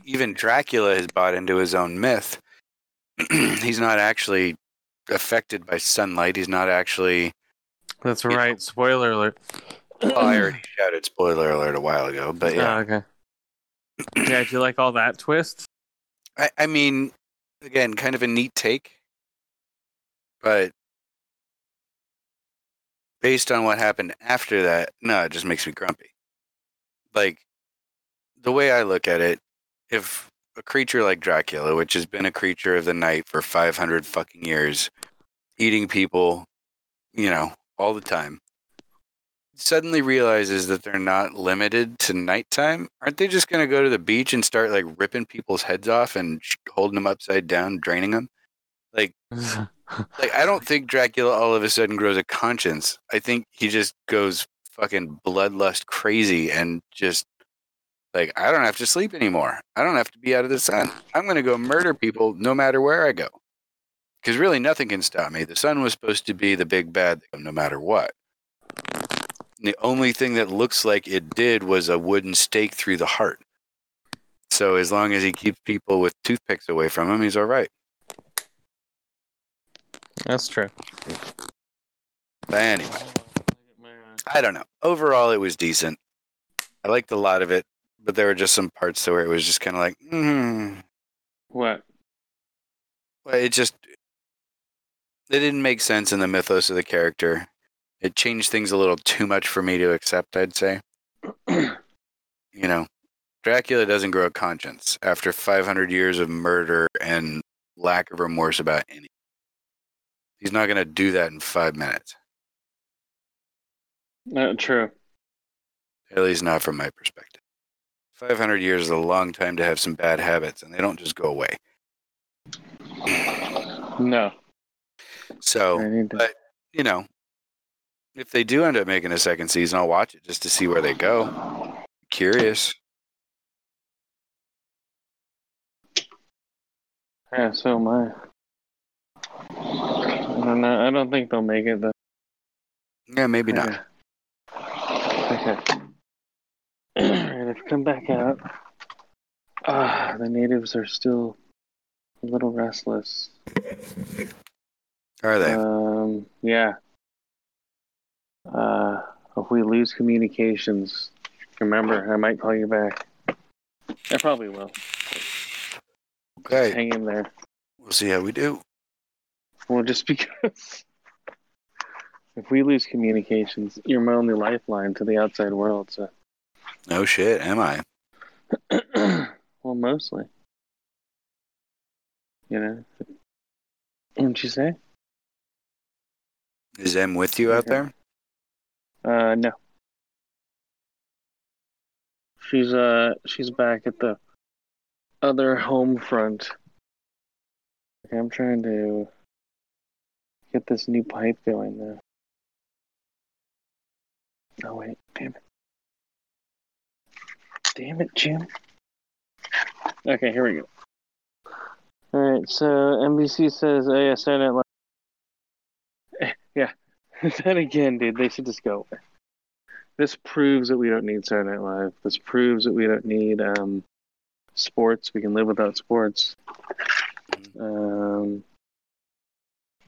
even Dracula has bought into his own myth. [CLEARS THROAT] He's not actually affected by sunlight. He's not actually. That's You know. right. Spoiler alert. Well, I already shouted spoiler alert a while ago, but yeah. Oh, okay. Yeah, do you like all that twist? I, I mean, again, kind of a neat take, but based on what happened after that, no, it just makes me grumpy. Like the way I look at it, if a creature like Dracula, which has been a creature of the night for 500 fucking years, eating people, you know, all the time, suddenly realizes that they're not limited to nighttime, aren't they just going to go to the beach and start like ripping people's heads off and holding them upside down, draining them? Like, [LAUGHS] I don't think Dracula all of a sudden grows a conscience. I think he just goes fucking bloodlust crazy and just like, I don't have to sleep anymore. I don't have to be out of the sun. I'm going to go murder people no matter where I go. Because really, nothing can stop me. The sun was supposed to be the big bad no matter what. The only thing that looks like it did was a wooden stake through the heart. So as long as he keeps people with toothpicks away from him, he's all right. That's true. But anyway, I don't know. Overall, it was decent. I liked a lot of it, but there were just some parts to where it was just kind of like, hmm. What? Well, it just it didn't make sense in the mythos of the character. It changed things a little too much for me to accept. I'd say. [CLEARS THROAT] you know, Dracula doesn't grow a conscience after 500 years of murder and lack of remorse about anything. He's not going to do that in five minutes. Uh, true. At least not from my perspective. 500 years is a long time to have some bad habits, and they don't just go away. No. So, I need to- but you know, if they do end up making a second season, I'll watch it just to see where they go. Curious. Yeah, so am I. I don't know. I don't think they'll make it though. Yeah, maybe not. Okay. Alright, I've come back out. Ah, the natives are still a little restless. Are they? Um, yeah. Uh, if we lose communications, remember, I might call you back. I probably will. okay. Hang in there. We'll see how we do. Well, just [LAUGHS] because if we lose communications, you're my only lifeline to the outside world. So, No shit, am I? [CLEARS THROAT] well, mostly, you know. What'd you say? Is M with you out there? Uh, no. She's uh, she's back at the other home front. Okay, I'm trying to get this new pipe going now. Oh wait, damn it. Damn it, Jim. Okay, here we go. Alright, so NBC says oh [LAUGHS] yeah, Saturday Night Live. Yeah. then again, dude, they should just go away. This proves that we don't need Saturday Night Live. This proves that we don't need um sports. We can live without sports. Um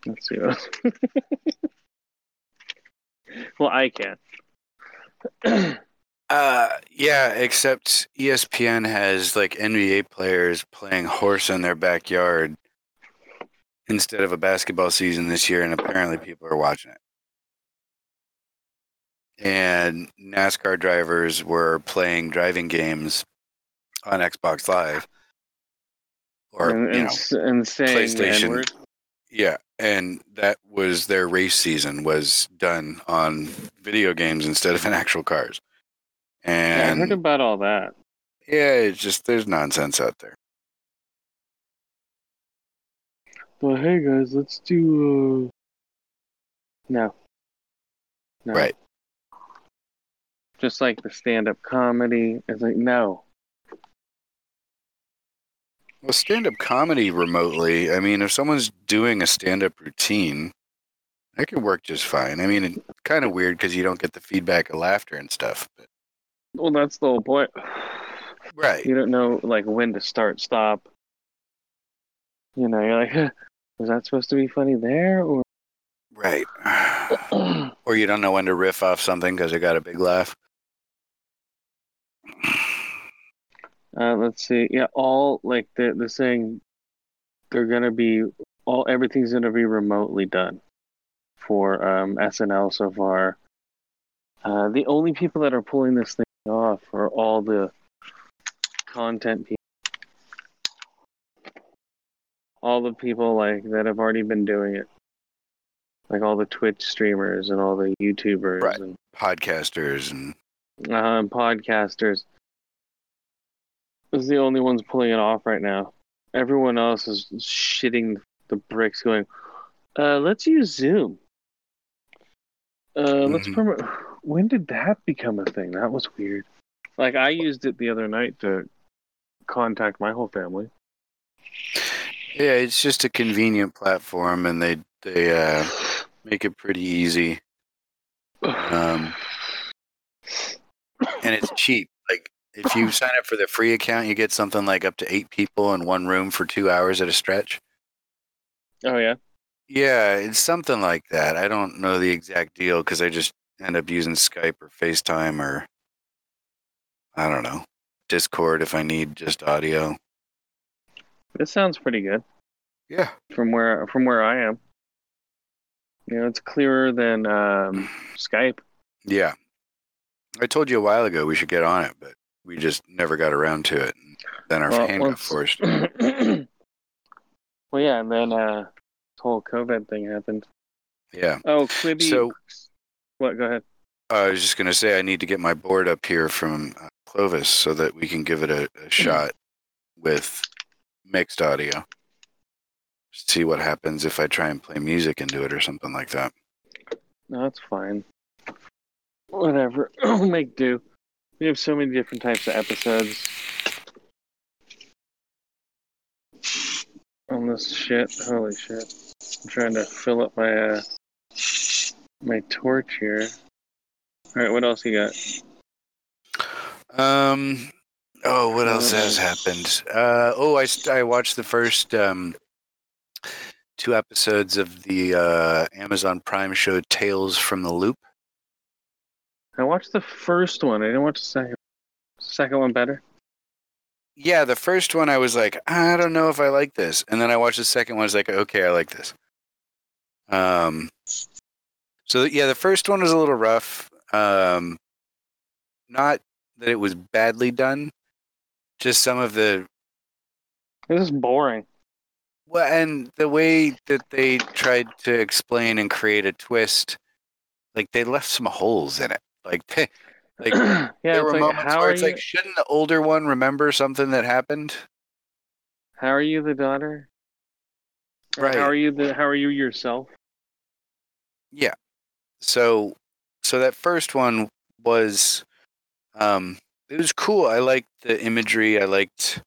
let's see what well I can. [CLEARS THROAT] Uh, yeah, except ESPN has like NBA players playing horse in their backyard instead of a basketball season this year, and apparently people are watching it. And NASCAR drivers were playing driving games on Xbox Live or and, you know and saying PlayStation. Yeah, and that was their race season was done on video games instead of [LAUGHS] in actual cars. Yeah, I And heard about all that. yeah, it's just there's nonsense out there. Well, hey guys, let's do. Uh... No. No. Right. Just like the stand-up comedy, it's like no. Well, stand up comedy remotely, I mean, if someone's doing a stand up routine, that could work just fine. I mean, it's kind of weird because you don't get the feedback of laughter and stuff. But, Well, that's the whole point. right. You don't know like when to start, stop. You know, you're like, [LAUGHS] was that supposed to be funny there, or? Right. [CLEARS THROAT] or you don't know when to riff off something because it got a big laugh. Uh, let's see. Yeah, all like the the saying they're gonna be all everything's gonna be remotely done for um, SNL so far. Uh, the only people that are pulling this thing off are all the content people, all the people like that have already been doing it, like all the Twitch streamers and all the YouTubers Right. and Podcasters and um, podcasters is the only ones pulling it off right now. Everyone else is shitting the bricks, going, uh, "Let's use Zoom." Uh, let's Mhm. promote. When did that become a thing? That was weird. Like I used it the other night to contact my whole family. yeah, it's just a convenient platform, and they they uh, make it pretty easy, [SIGHS] um, and it's cheap. If you [LAUGHS] sign up for the free account, you get something like up to eight people in one room for two hours at a stretch. oh yeah, Yeah, it's something like that. I don't know the exact deal because I just end up using Skype or FaceTime or I don't know Discord if I need just audio. this sounds pretty good Yeah, from where from where I am. You know, it's clearer than um, [SIGHS] Skype. yeah. I told you a while ago we should get on it, but we just never got around to it. And Then our Well, hand got forced. [CLEARS THROAT] well, yeah, and then uh, this whole COVID thing happened. Yeah, Oh, Quibi. So- what? Go ahead. I was just gonna say I need to get my board up here from uh, Clovis so that we can give it a, a shot with mixed audio. See what happens if I try and play music into it or something like that. No, that's fine. Whatever. We'll [CLEARS THROAT] make do. We have so many different types of episodes on this shit. Holy shit! I'm trying to fill up my uh, my torch here. All right, what else you got? Um. Oh, what else has happened? Uh. Oh, I I watched the first um two episodes of the uh, Amazon Prime show Tales from the Loop. I watched the first one. I didn't watch the second. Second one better. Yeah, the first one I was like, I don't know if I like this, and then I watched the second one. I was like, okay, I like this. Um. So yeah, the first one was a little rough. Um. Not that it was badly done, just some of the This is boring. Well, and the way that they tried to explain and create a twist, like they left some holes in it. Like, [LAUGHS] like [CLEARS THROAT] yeah, there were like, moments how where it's you? like, shouldn't the older one remember something that happened? How are you the daughter? Or Right. How are you the? How are you yourself? Yeah. So, so that first one was, um, it was cool. I liked the imagery. I liked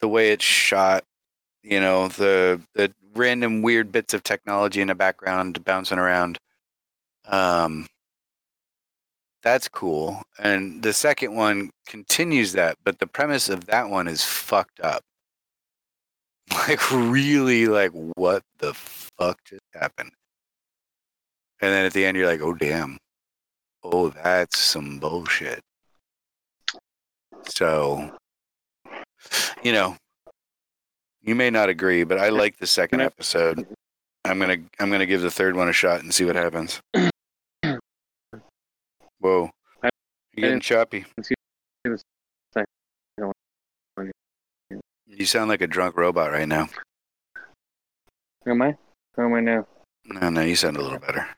the way it's shot. You know, the the random weird bits of technology in the background bouncing around. Um, that's cool. And the second one continues that, but the premise of that one is fucked up. [LAUGHS] Like really, like what the fuck just happened? And then at the end, you're like, oh, damn. Oh, that's some bullshit. So, you know, you may not agree, but I like the second episode. I'm gonna I'm gonna give the third one a shot and see what happens. Whoa, you're getting choppy. the second one. You sound like a drunk robot right now. Am I? How am I now? No, no, you sound a little better.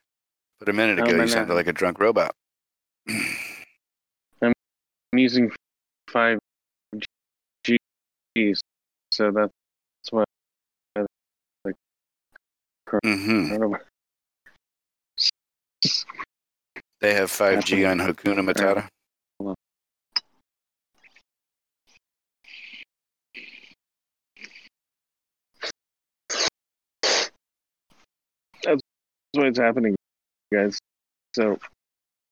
But a minute ago, you sounded like a drunk robot. I'm using five Gs, so that's why. hmm I They have 5G on Hakuna Matata. That's what's happening, guys. So,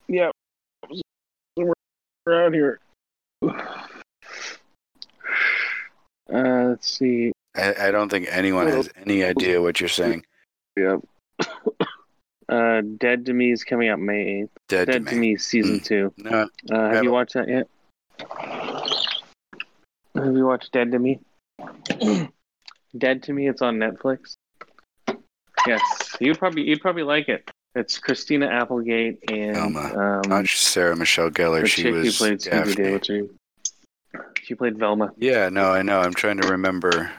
yeah, so we're, we're out here. [SIGHS] Uh, let's see. I, I don't think anyone has any idea what you're saying. Yep. Uh, Dead to Me is coming out May 8th. Dead, Dead to to me. Me season two. No, Uh, have Haven't. you watched that yet? Have you watched Dead to Me? [CLEARS THROAT] Dead to Me. It's on Netflix. Yes, you'd probably you'd probably like it. It's Christina Applegate and Velma. um, not Sarah Michelle Gellar. She chick who was played Scooby Doo. Daphne. What's her name? She played Velma. Yeah, no, I know. I'm trying to remember.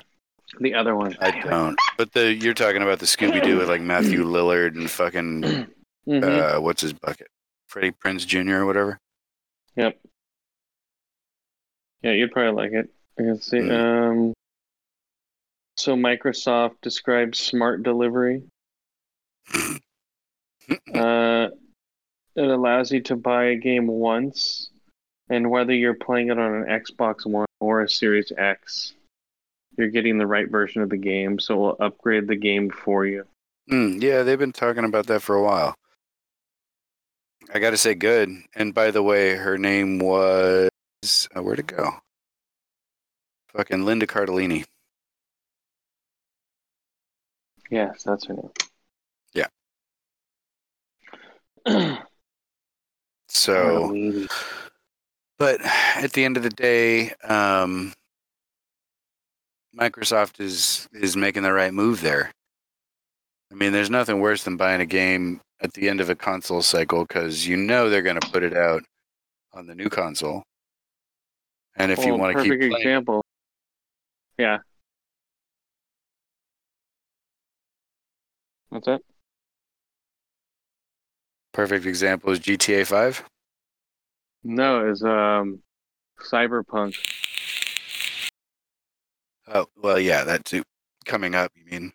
The other one. I don't. But the you're talking about the Scooby Doo with like Matthew [CLEARS THROAT] Lillard and fucking Mhm. uh, what's his bucket? Freddie Prinze Jr. or whatever. Yep. Yeah, you'd probably like it. I can see. Mm. Um, so Microsoft describes smart delivery. [LAUGHS] Uh, it allows you to buy a game once, and whether you're playing it on an Xbox One or a Series X, you're getting the right version of the game. So we'll upgrade the game for you. Mm, yeah, they've been talking about that for a while. I got to say, good. And by the way, her name was uh, where'd it go? Fucking Linda Cardellini. Yes, that's her name. Yeah. [CLEARS THROAT] So, but at the end of the day, um, Microsoft is is making the right move there. I mean, there's nothing worse than buying a game at the end of a console cycle because you know they're going to put it out on the new console. And if you want to keep playing, example. Yeah. What's that? perfect example is GTA 5. No, it's um, Cyberpunk. Oh, well, yeah, that too. Coming up, you mean?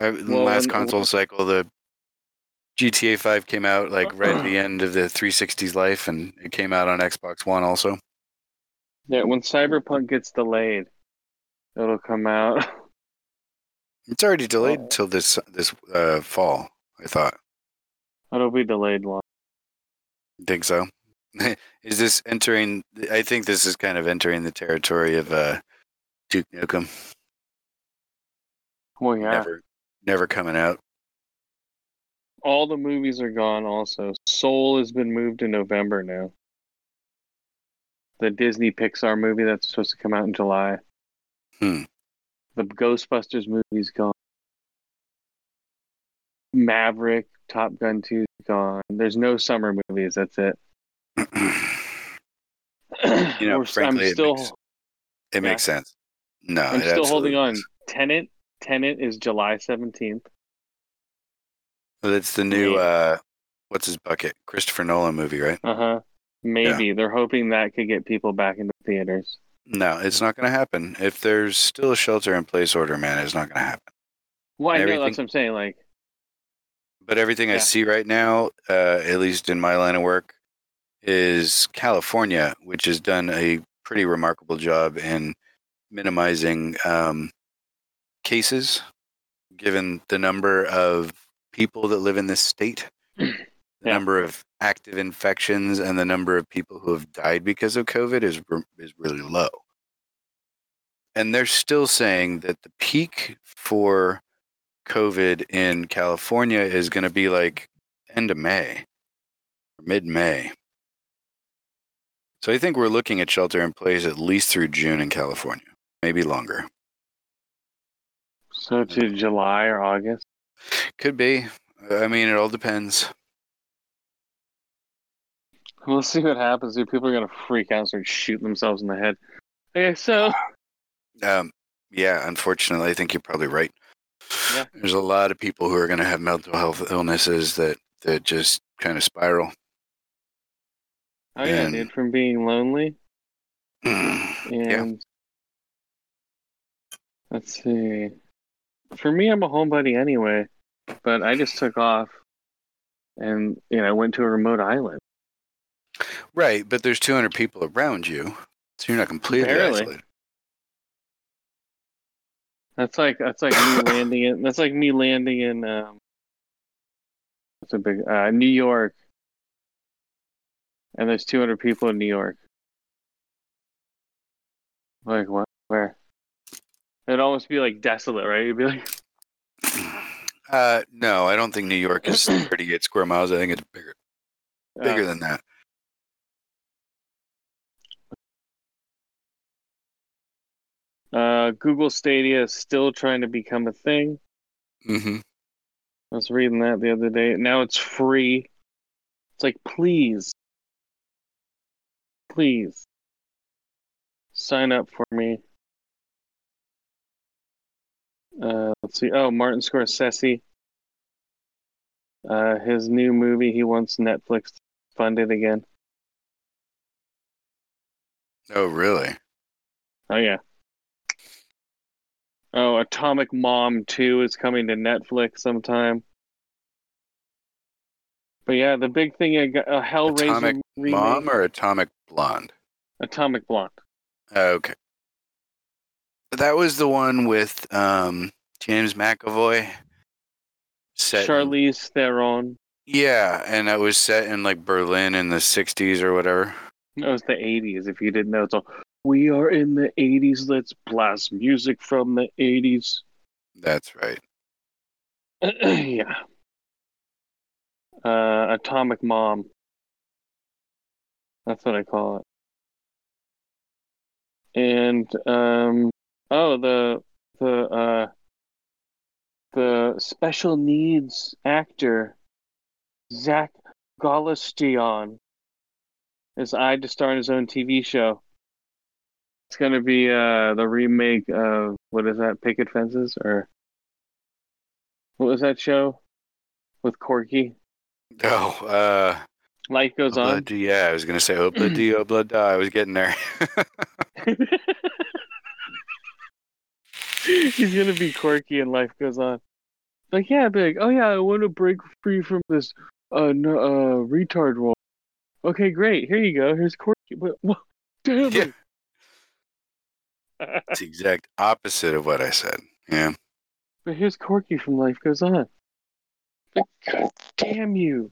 Uh, in the Well, last when- console cycle, the GTA 5 came out like right at the end of the 360's life, and it came out on Xbox One also. Yeah, when Cyberpunk gets delayed, it'll come out. [LAUGHS] It's already delayed Oh. till this this uh, fall. I thought. it'll be delayed long. Think so? [LAUGHS] is this entering? I think this is kind of entering the territory of uh, Duke Nukem. Well, yeah. Never, never coming out. All the movies are gone. Also, Soul has been moved to November now. The Disney Pixar movie that's supposed to come out in July. Hmm. The Ghostbusters movie's gone. Maverick, Top Gun 2 's gone. There's no summer movies. That's it. [CLEARS THROAT] You know, [CLEARS THROAT] frankly, I'm it makes- It makes sense. No, I'm still holding on. does. Tenet, Tenet is July 17th. Well, It's the new Maybe. uh, what's his bucket? Christopher Nolan movie, right? Uh huh. Maybe they're hoping that could get people back into theaters. No, it's not going to happen. If there's still a shelter in place order, man, it's not going to happen. Well, I know that's what I'm saying. Like, But everything I see right now, uh, at least in my line of work, is California, which has done a pretty remarkable job in minimizing um, cases, given the number of people that live in this state, [CLEARS THROAT] the Yeah. number of active infections, and the number of people who have died because of COVID is is really low. And they're still saying that the peak for COVID in California is going to be like end of May, or mid May. So I think we're looking at shelter in place at least through June in California, maybe longer. so to mm. July or August. Could be. I mean, it all depends. We'll see what happens. Dude. People are gonna freak out and start shooting themselves in the head. Okay, so ah. Um, yeah, unfortunately, I think you're probably right. Yeah. There's a lot of people who are going to have mental health illnesses that that just kind of spiral. Oh yeah, And- dude, from being lonely mm, yeah. and let's see. For me, I'm a homebody anyway, but I just took off and you know went to a remote island. Right, but there's 200 people around you, so you're not completely Barely. isolated. That's like that's like me [LAUGHS] landing in that's like me landing in um what's a big uh New York. And there's 200 people in New York. Like what? Where? It'd almost be like desolate, right? You'd be like, [LAUGHS] Uh, no, I don't think New York is [CLEARS THROAT] 38 square miles. I think it's bigger, bigger uh, than that. uh, Google Stadia is still trying to become a thing. Mm-hmm. I was reading that the other day. Now it's free. It's like, please, please sign up for me. Uh, let's see. Oh, Martin Scorsese. Uh, his new movie. He wants Netflix to fund it again. Oh, really? Oh yeah. Oh, Atomic Mom 2 is coming to Netflix sometime. But yeah, the big thing, a a Hellraiser Atomic remake. Mom or Atomic Blonde? Atomic Blonde. Okay. That was the one with um, James McAvoy. Set in- Charlize Theron. yeah, and that was set in like Berlin in the 60s or whatever. No, it's the 80s. If you didn't know, it's all. We are in the 80s. Let's blast music from the 80s. That's right. [CLEARS THROAT] yeah. Uh, Atomic Mom. That's what I call it. And um, oh, the the uh, the special needs actor Zach Galistian is eyed to star in his own TV show. It's gonna be uh the remake of what is that? Picket Fences or what was that show with Corky? Oh, uh, Life goes on. Obla- yeah, I was gonna say Obla di Obla da. I was getting there. [LAUGHS] [LAUGHS] He's gonna be quirky and life goes on. Like yeah, big. Oh yeah, I want to break free from this uh, no, uh retard role. Okay, great. Here you go. Here's quirky. But [LAUGHS] what? Damn Yeah. it. [LAUGHS] it's the exact opposite of what I said. Yeah. But here's Corky from Life Goes On. Like, God damn you.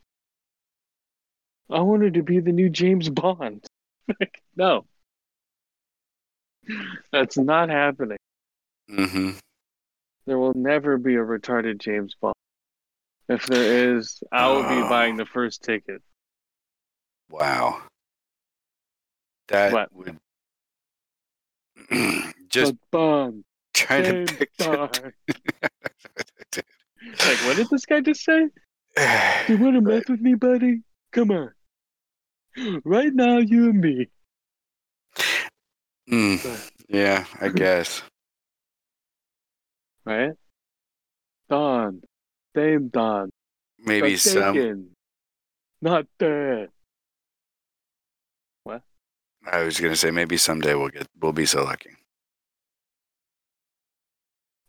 I wanted to be the new James Bond. [LAUGHS] Like, no. That's not happening. Hmm There will never be a retarded James Bond. If there is, I will be Oh. buying the first ticket. Wow. That What? would [CLEARS THROAT] just But Bond, trying to James picture. Bond. [LAUGHS] Like, what did this guy just say? [SIGHS] You want to mess with me, buddy? Come on. [GASPS] Right now, you and me. Mm, yeah, I guess. Right? Don. Same Don. Maybe some. Not dead. What? I was gonna say maybe someday we'll get we'll be so lucky.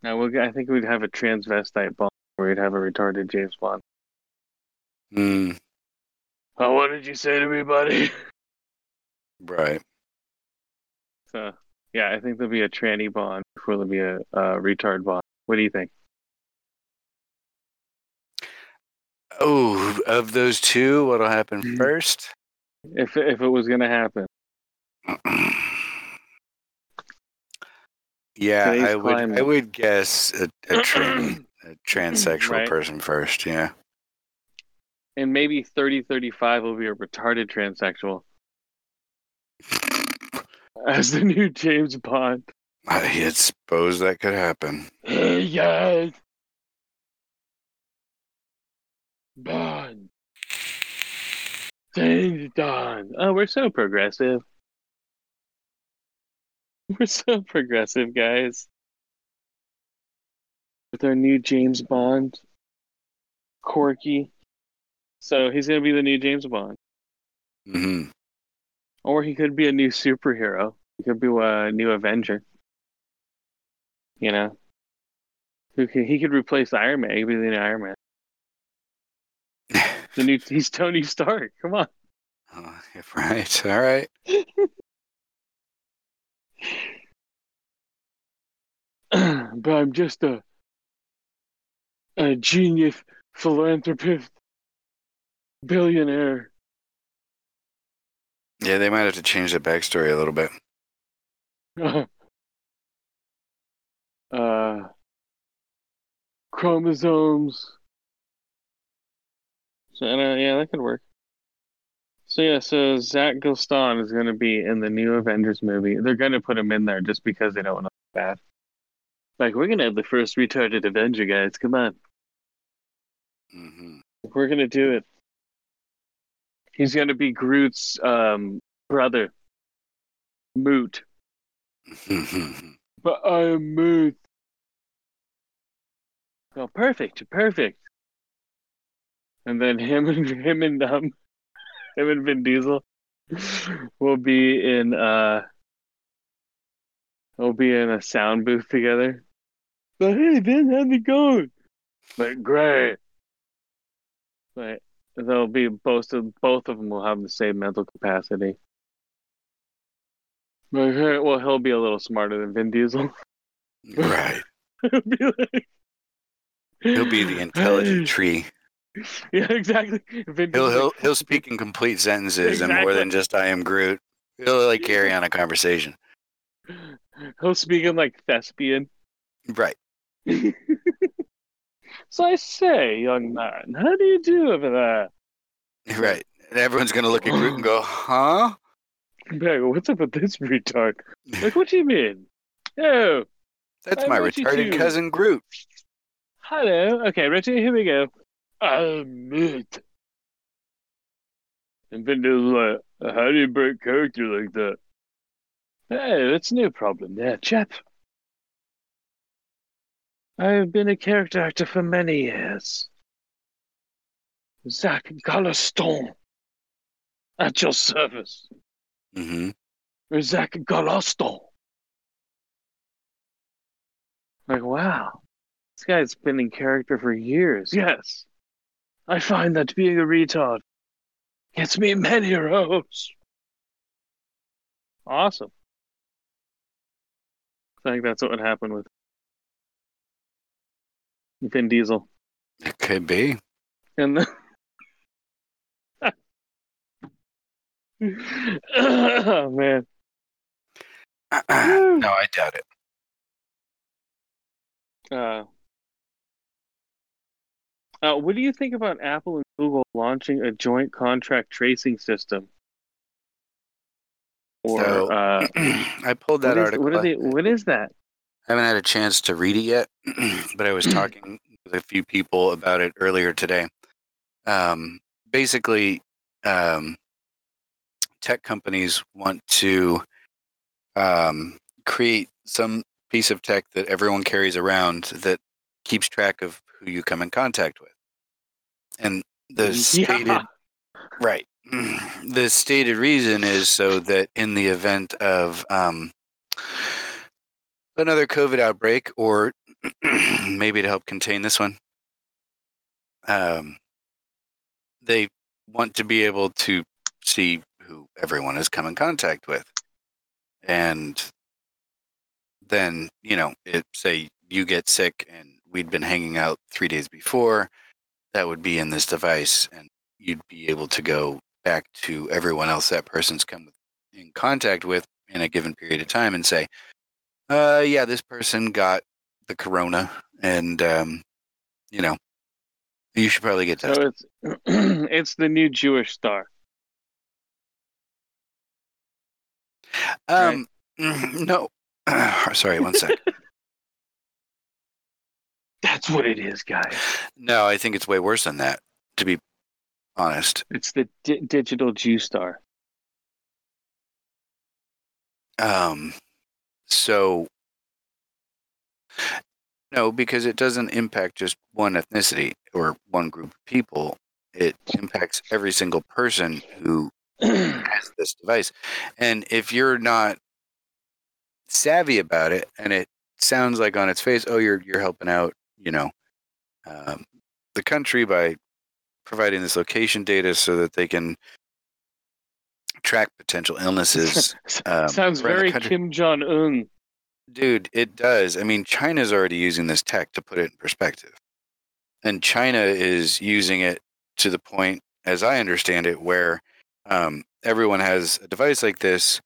Now, we'll, I think we'd have a transvestite Bond where we'd have a retarded James Bond. Mm, Oh, what did you say to me, buddy? right. So, yeah, I think there'll be a tranny Bond before there'll be a uh, retard Bond. What do you think? Oh, of those two, what'll happen Mhm. first? If if it was gonna happen, [CLEARS THROAT] yeah, Today's I would. I would guess a, a, [CLEARS THROAT] a transsexual Right. person first. Yeah. and maybe 30, 35 will be a retarded transsexual [LAUGHS] as the new James Bond. I suppose that could happen. yes, Bond. James Bond. Oh, we're so progressive. [LAUGHS] We're so progressive, guys. with our new James Bond, Corky. So he's gonna be the new James Bond, hmm or he could be a new superhero. He could be a new Avenger. You know, who he could replace Iron Man. He could be the new Iron Man. The new [LAUGHS] he's Tony Stark. Come on. Oh, right. [LAUGHS] All right. [CLEARS THROAT] but I'm just a a genius philanthropist, billionaire. Yeah, they might have to change the backstory a little bit. [LAUGHS] uh, chromosomes. So uh, yeah, that could work. So yeah, so Zach Goston is going to be in the new Avengers movie. They're going to put him in there just because they don't want to look bad. Like we're going to have the first retarded Avenger, guys. Come on, hmm we're going to do it. He's going to be Groot's um, brother, Moot. [LAUGHS] But I am Moot. Oh, perfect, perfect. And then him and him and um, him and Vin Diesel will be in uh, will be in a sound booth together. But hey, Vin, how's it going? Like great. Like they'll be both of both of them will have the same mental capacity. Well, he'll be a little smarter than Vin Diesel. [LAUGHS] right. he'll be like, He'll be the intelligent [LAUGHS] tree. Yeah, exactly. Vin He'll he'll he'll speak in complete sentences and more than just "I am Groot." He'll like [LAUGHS] carry on a conversation. he'll speak in like thespian. Right. So I say, young man, how do you do over there? Right. And everyone's gonna look at Groot and go, "Huh?" Like, what's up with this [LAUGHS] retard? [LAUGHS] Like, what do you mean? Oh, That's I my retarded cousin Groot. hello. Okay, Richie, here we go. I'm it. And Vin Diesel's like, how do you break character like that? Hey, that's no problem there, chap. I've been a character actor for many years. Zach Gallaston. At your service. Hmm Or Zach Gallaston. Like, wow. This guy's been in character for years. Yes. I find that being a retard gets me many roles. Awesome. I think that's what would happen with Vin Diesel. It could be. And the... oh man. [CLEARS THROAT] no, I doubt it. Uh, uh, what do you think about Apple and Google launching a joint contract tracing system? Or So, uh, [CLEARS THROAT] I pulled that what is, article. what, they, what is that? I haven't had a chance to read it yet, [CLEARS THROAT] but I was talking with a few people about it earlier today. Um, basically, um, tech companies want to um, create some piece of tech that everyone carries around that keeps track of who you come in contact with. And the stated Yeah. [LAUGHS] Right. [CLEARS THROAT] The stated reason is so that in the event of um, another COVID outbreak, or [CLEARS THROAT] maybe to help contain this one, um, they want to be able to see everyone has come in contact with. And then, you know, it, say you get sick and we'd been hanging out three days before, that would be in this device. And you'd be able to go back to everyone else that person's come in contact with in a given period of time and say, uh, yeah, this person got the corona, and um, you know, you should probably get tested. So it's [CLEARS THROAT] it's the new Jewish star. Um, [LAUGHS] no, [CLEARS THROAT] sorry, one sec. [LAUGHS] That's what it is, guys. no, I think it's way worse than that. To be honest, It's the di- digital Jew star. um, so No, because it doesn't impact just one ethnicity or one group of people. It impacts every single person who has this device. And if you're not savvy about it, and it sounds like on its face, oh, you're you're helping out, you know, um, the country by providing this location data so that they can track potential illnesses. [LAUGHS] um, Sounds very. Kim Jong Un. Dude, it does. I mean, China's already using this tech to put it in perspective. And China is using it to the point, as I understand it, where um, everyone has a device like this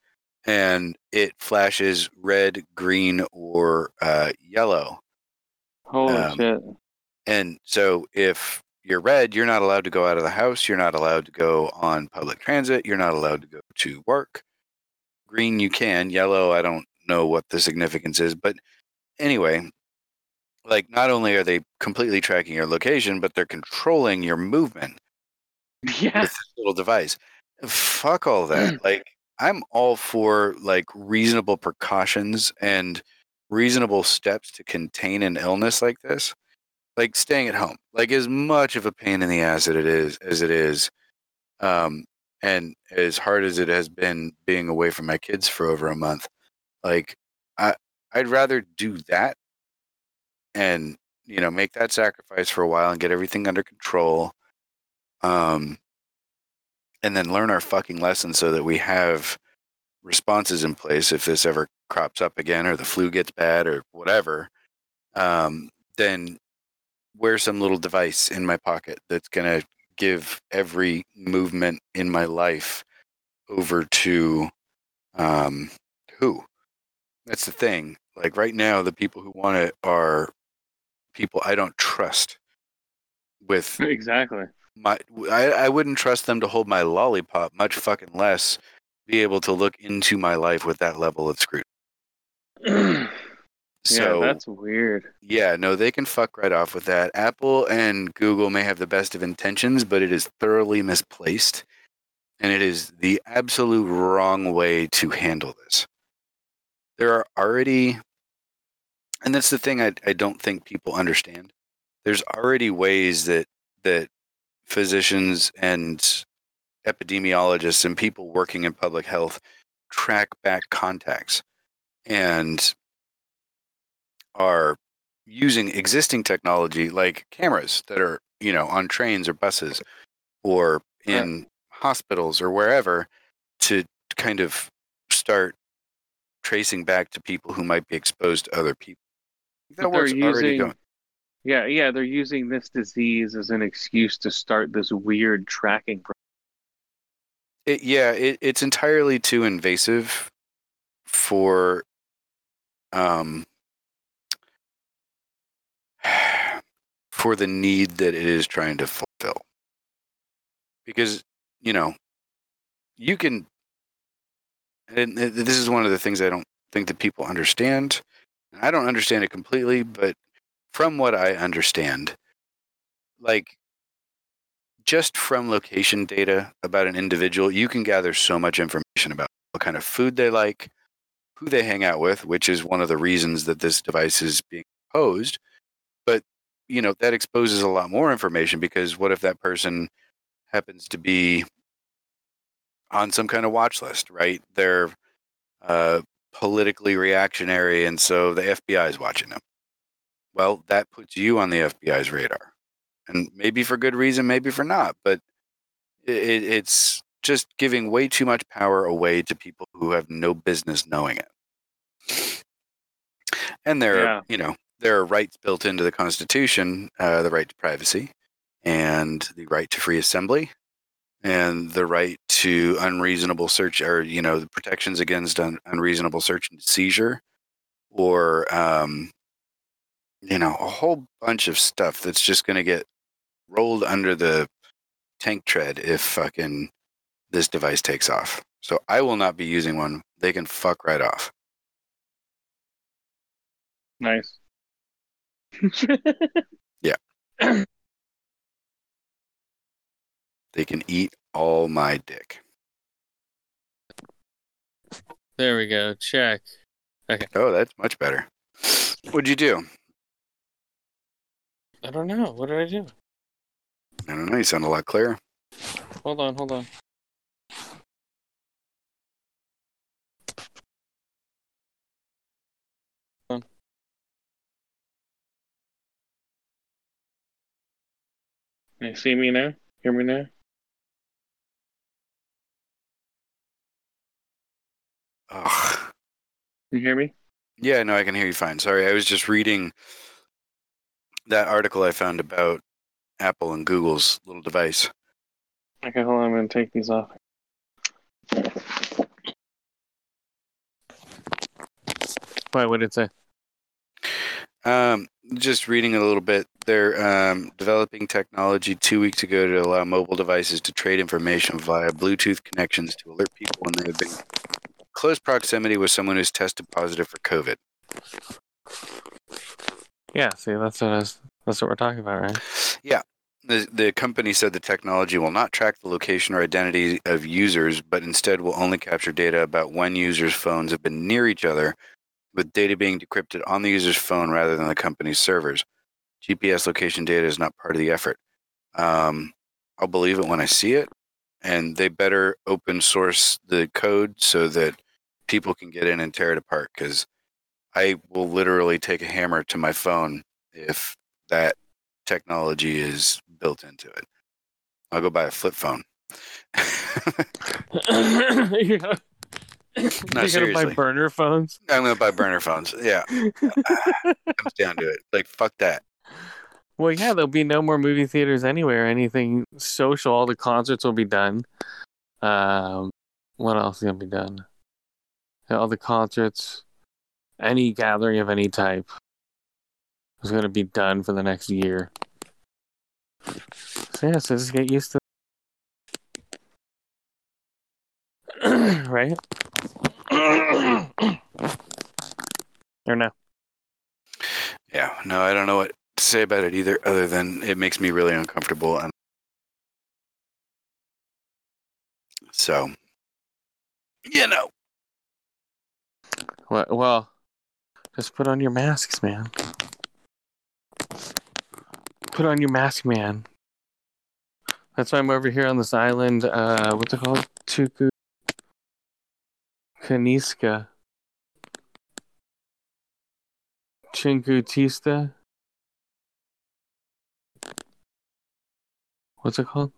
and it flashes red, green, or uh, yellow. Holy Um, shit! And so if you're red, you're not allowed to go out of the house. You're not allowed to go on public transit. You're not allowed to go to work. Green, you can. Yellow, I don't know what the significance is. But anyway, like not only are they completely tracking your location, but they're controlling your movement Yeah, [LAUGHS] with this little device. Fuck all that. [CLEARS THROAT] like I'm all for like reasonable precautions and reasonable steps to contain an illness like this. Like staying at home. Like as much of a pain in the ass that it is as it is. Um and as hard as it has been being away from my kids for over a month, like I I'd rather do that and you know make that sacrifice for a while and get everything under control. Um and then learn our fucking lesson so that we have responses in place if this ever crops up again or the flu gets bad or whatever um, then wear some little device in my pocket that's going to give every movement in my life over to um, who that's the thing like right now the people who want it are people i don't trust with exactly. My I, I wouldn't trust them to hold my lollipop, much fucking less be able to look into my life with that level of scrutiny. [CLEARS THROAT] yeah, So that's weird. yeah, no, they can fuck right off with that. Apple and Google may have the best of intentions, but it is thoroughly misplaced. And it is the absolute wrong way to handle this. There are already, and that's the thing I, I don't think people understand. There's already ways that that physicians and epidemiologists and people working in public health track back contacts and are using existing technology like cameras that are you know on trains or buses or in hospitals or wherever to kind of start tracing back to people who might be exposed to other people. That they're work's already using- going Yeah, yeah, they're using this disease as an excuse to start this weird tracking. It, yeah, it, it's entirely too invasive for um [SIGHS] for the need that it is trying to fulfill. Because, you know, you can and this is one of the things I don't think that people understand. I don't understand it completely, but from what I understand, like just from location data about an individual, you can gather so much information about what kind of food they like, who they hang out with, which is one of the reasons that this device is being proposed. But, you know, that exposes a lot more information because what if that person happens to be on some kind of watch list, right? They're uh, politically reactionary, and so the FBI is watching them. Well, that puts you on the FBI's radar and maybe for good reason, maybe for not. But it, it's just giving way too much power away to people who have no business knowing it. And there, Yeah. are, you know, there are rights built into the Constitution: uh, the right to privacy, and the right to free assembly, and the right to unreasonable search, or you know, the protections against un- unreasonable search and seizure, or um, you know, a whole bunch of stuff that's just going to get rolled under the tank tread if fucking this device takes off. So I will not be using one. They can fuck right off. nice. [LAUGHS] Yeah. they can eat all my dick. there we go. Check. Okay. Oh, that's much better. What'd you do? I don't know. What did I do? I don't know. You sound a lot clearer. Hold on, hold on. Can you see me now? Hear me now? Ugh. Can you hear me? Yeah, no, I can hear you fine. Sorry, I was just reading that article I found about Apple and Google's little device. Okay, hold on. I'm gonna take these off. Why? What did it say? Um, just reading a little bit. They're um, developing technology two weeks ago to allow mobile devices to trade information via Bluetooth connections to alert people when they have been in close proximity with someone who's tested positive for COVID. Yeah. See, that's what I was, that's what we're talking about, right? Yeah. The, the company said the technology will not track the location or identity of users, but instead will only capture data about when users' phones have been near each other, with data being decrypted on the user's phone rather than the company's servers. GPS location data is not part of the effort. Um, I'll believe it when I see it, and they better open source the code so that people can get in and tear it apart. Because I will literally take a hammer to my phone if that technology is built into it. I'll go buy a flip phone. [LAUGHS] You're gonna, gonna buy burner phones. I'm gonna buy burner phones. Yeah, [LAUGHS] comes down to it. Like fuck that. Well, yeah, there'll be no more movie theaters anywhere. Anything social, all the concerts will be done. Um, what else is gonna be done? All the concerts, any gathering of any type is gonna be done for the next year. So yeah, so just get used to, [CLEARS THROAT] right? [CLEARS THROAT] or no? Yeah, no, I don't know what to say about it either, other than it makes me really uncomfortable. And so, you know, Well, well, just put on your masks, man. Put on your mask, man. That's why I'm over here on this island. Uh, what's it called? Tuku Kaniska. Chinkutista. What's it called?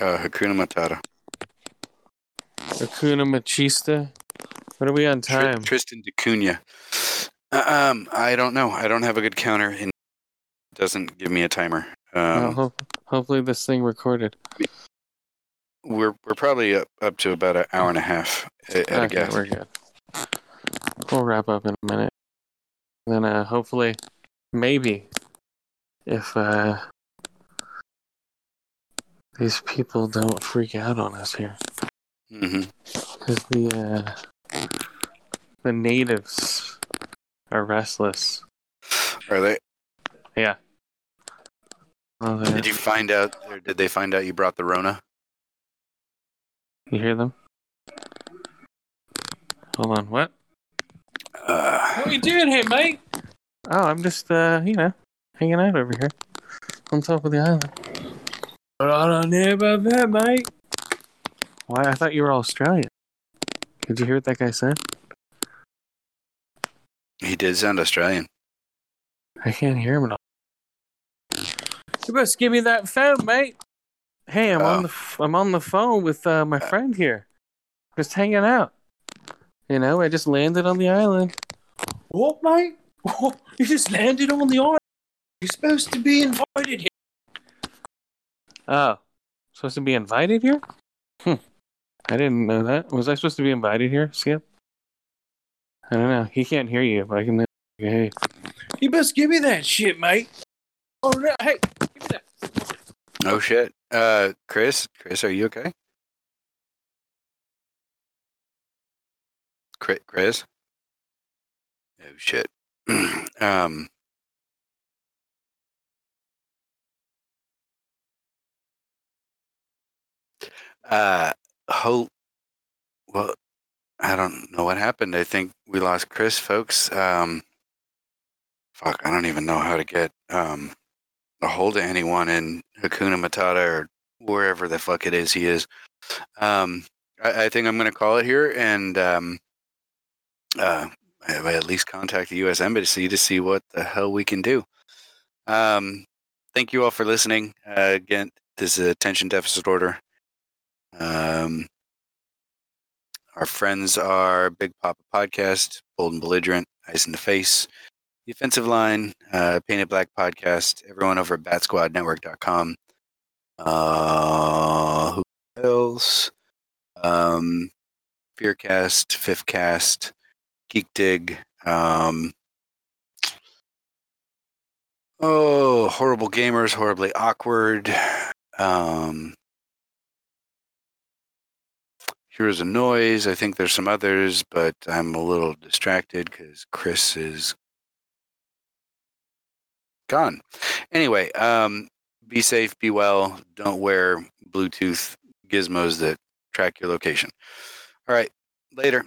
uh, Hakuna Matata. Hakuna Machista. What are we on time? Tristan da Cunha. Uh, um, I don't know. I don't have a good counter, and it doesn't give me a timer. Well, Um, ho- hopefully this thing recorded. we're we're probably up, up to about an hour and a half at, at a Okay, guess. we're good. We'll wrap up in a minute. Then uh hopefully maybe if uh these people don't freak out on us here. hmm Because the uh the natives are restless. Are they? Yeah. Oh, Did you find out, or did they find out you brought the Rona? you hear them? Hold on, what? Uh, What are you doing here, mate? Oh, I'm just uh, you know, hanging out over here. On top of the island. What I don't know about that, mate. Why I thought you were Australian. Did you hear what that guy said? he did sound Australian. I can't hear him at all. You best give me that phone, mate. Hey, I'm Oh. on the f- I'm on the phone with uh, my friend here. Just hanging out. You know, I just landed on the island. What, mate? You just landed on the island. You're supposed to be invited here. Oh, supposed to be invited here? Hmm. I didn't know that. Was I supposed to be invited here, Skip? I don't know. He can't hear you, but I can. Hey, You best give me that shit, mate. Oh, no, hey, give me that. Oh shit. Uh, Chris, Chris, are you okay? Chri- Chris. Oh shit. [CLEARS THROAT] um. Uh, ho- well, I don't know what happened. I think we lost Chris, folks. Um, fuck, I don't even know how to get um a hold of anyone in Hakuna Matata or wherever the fuck it is he is. Um, I, I think I'm to call it here and um, uh, I at least contact the U.S. Embassy to see what the hell we can do. Um, thank you all for listening. Uh, again, this is a attention deficit order. Um, our friends are Big Papa Podcast, Bold and Belligerent, Eyes in the Face, The Offensive Line, uh, Painted Black Podcast, everyone over at BatsquadNetwork.com. Uh, who else? Um, Fearcast, Fifth Cast, Geek Dig. Um, oh, horrible gamers, horribly awkward. Um, Here's a noise. I think there's some others, but I'm a little distracted because Chris is gone. Anyway, um, be safe, be well. Don't wear Bluetooth gizmos that track your location. All right, later.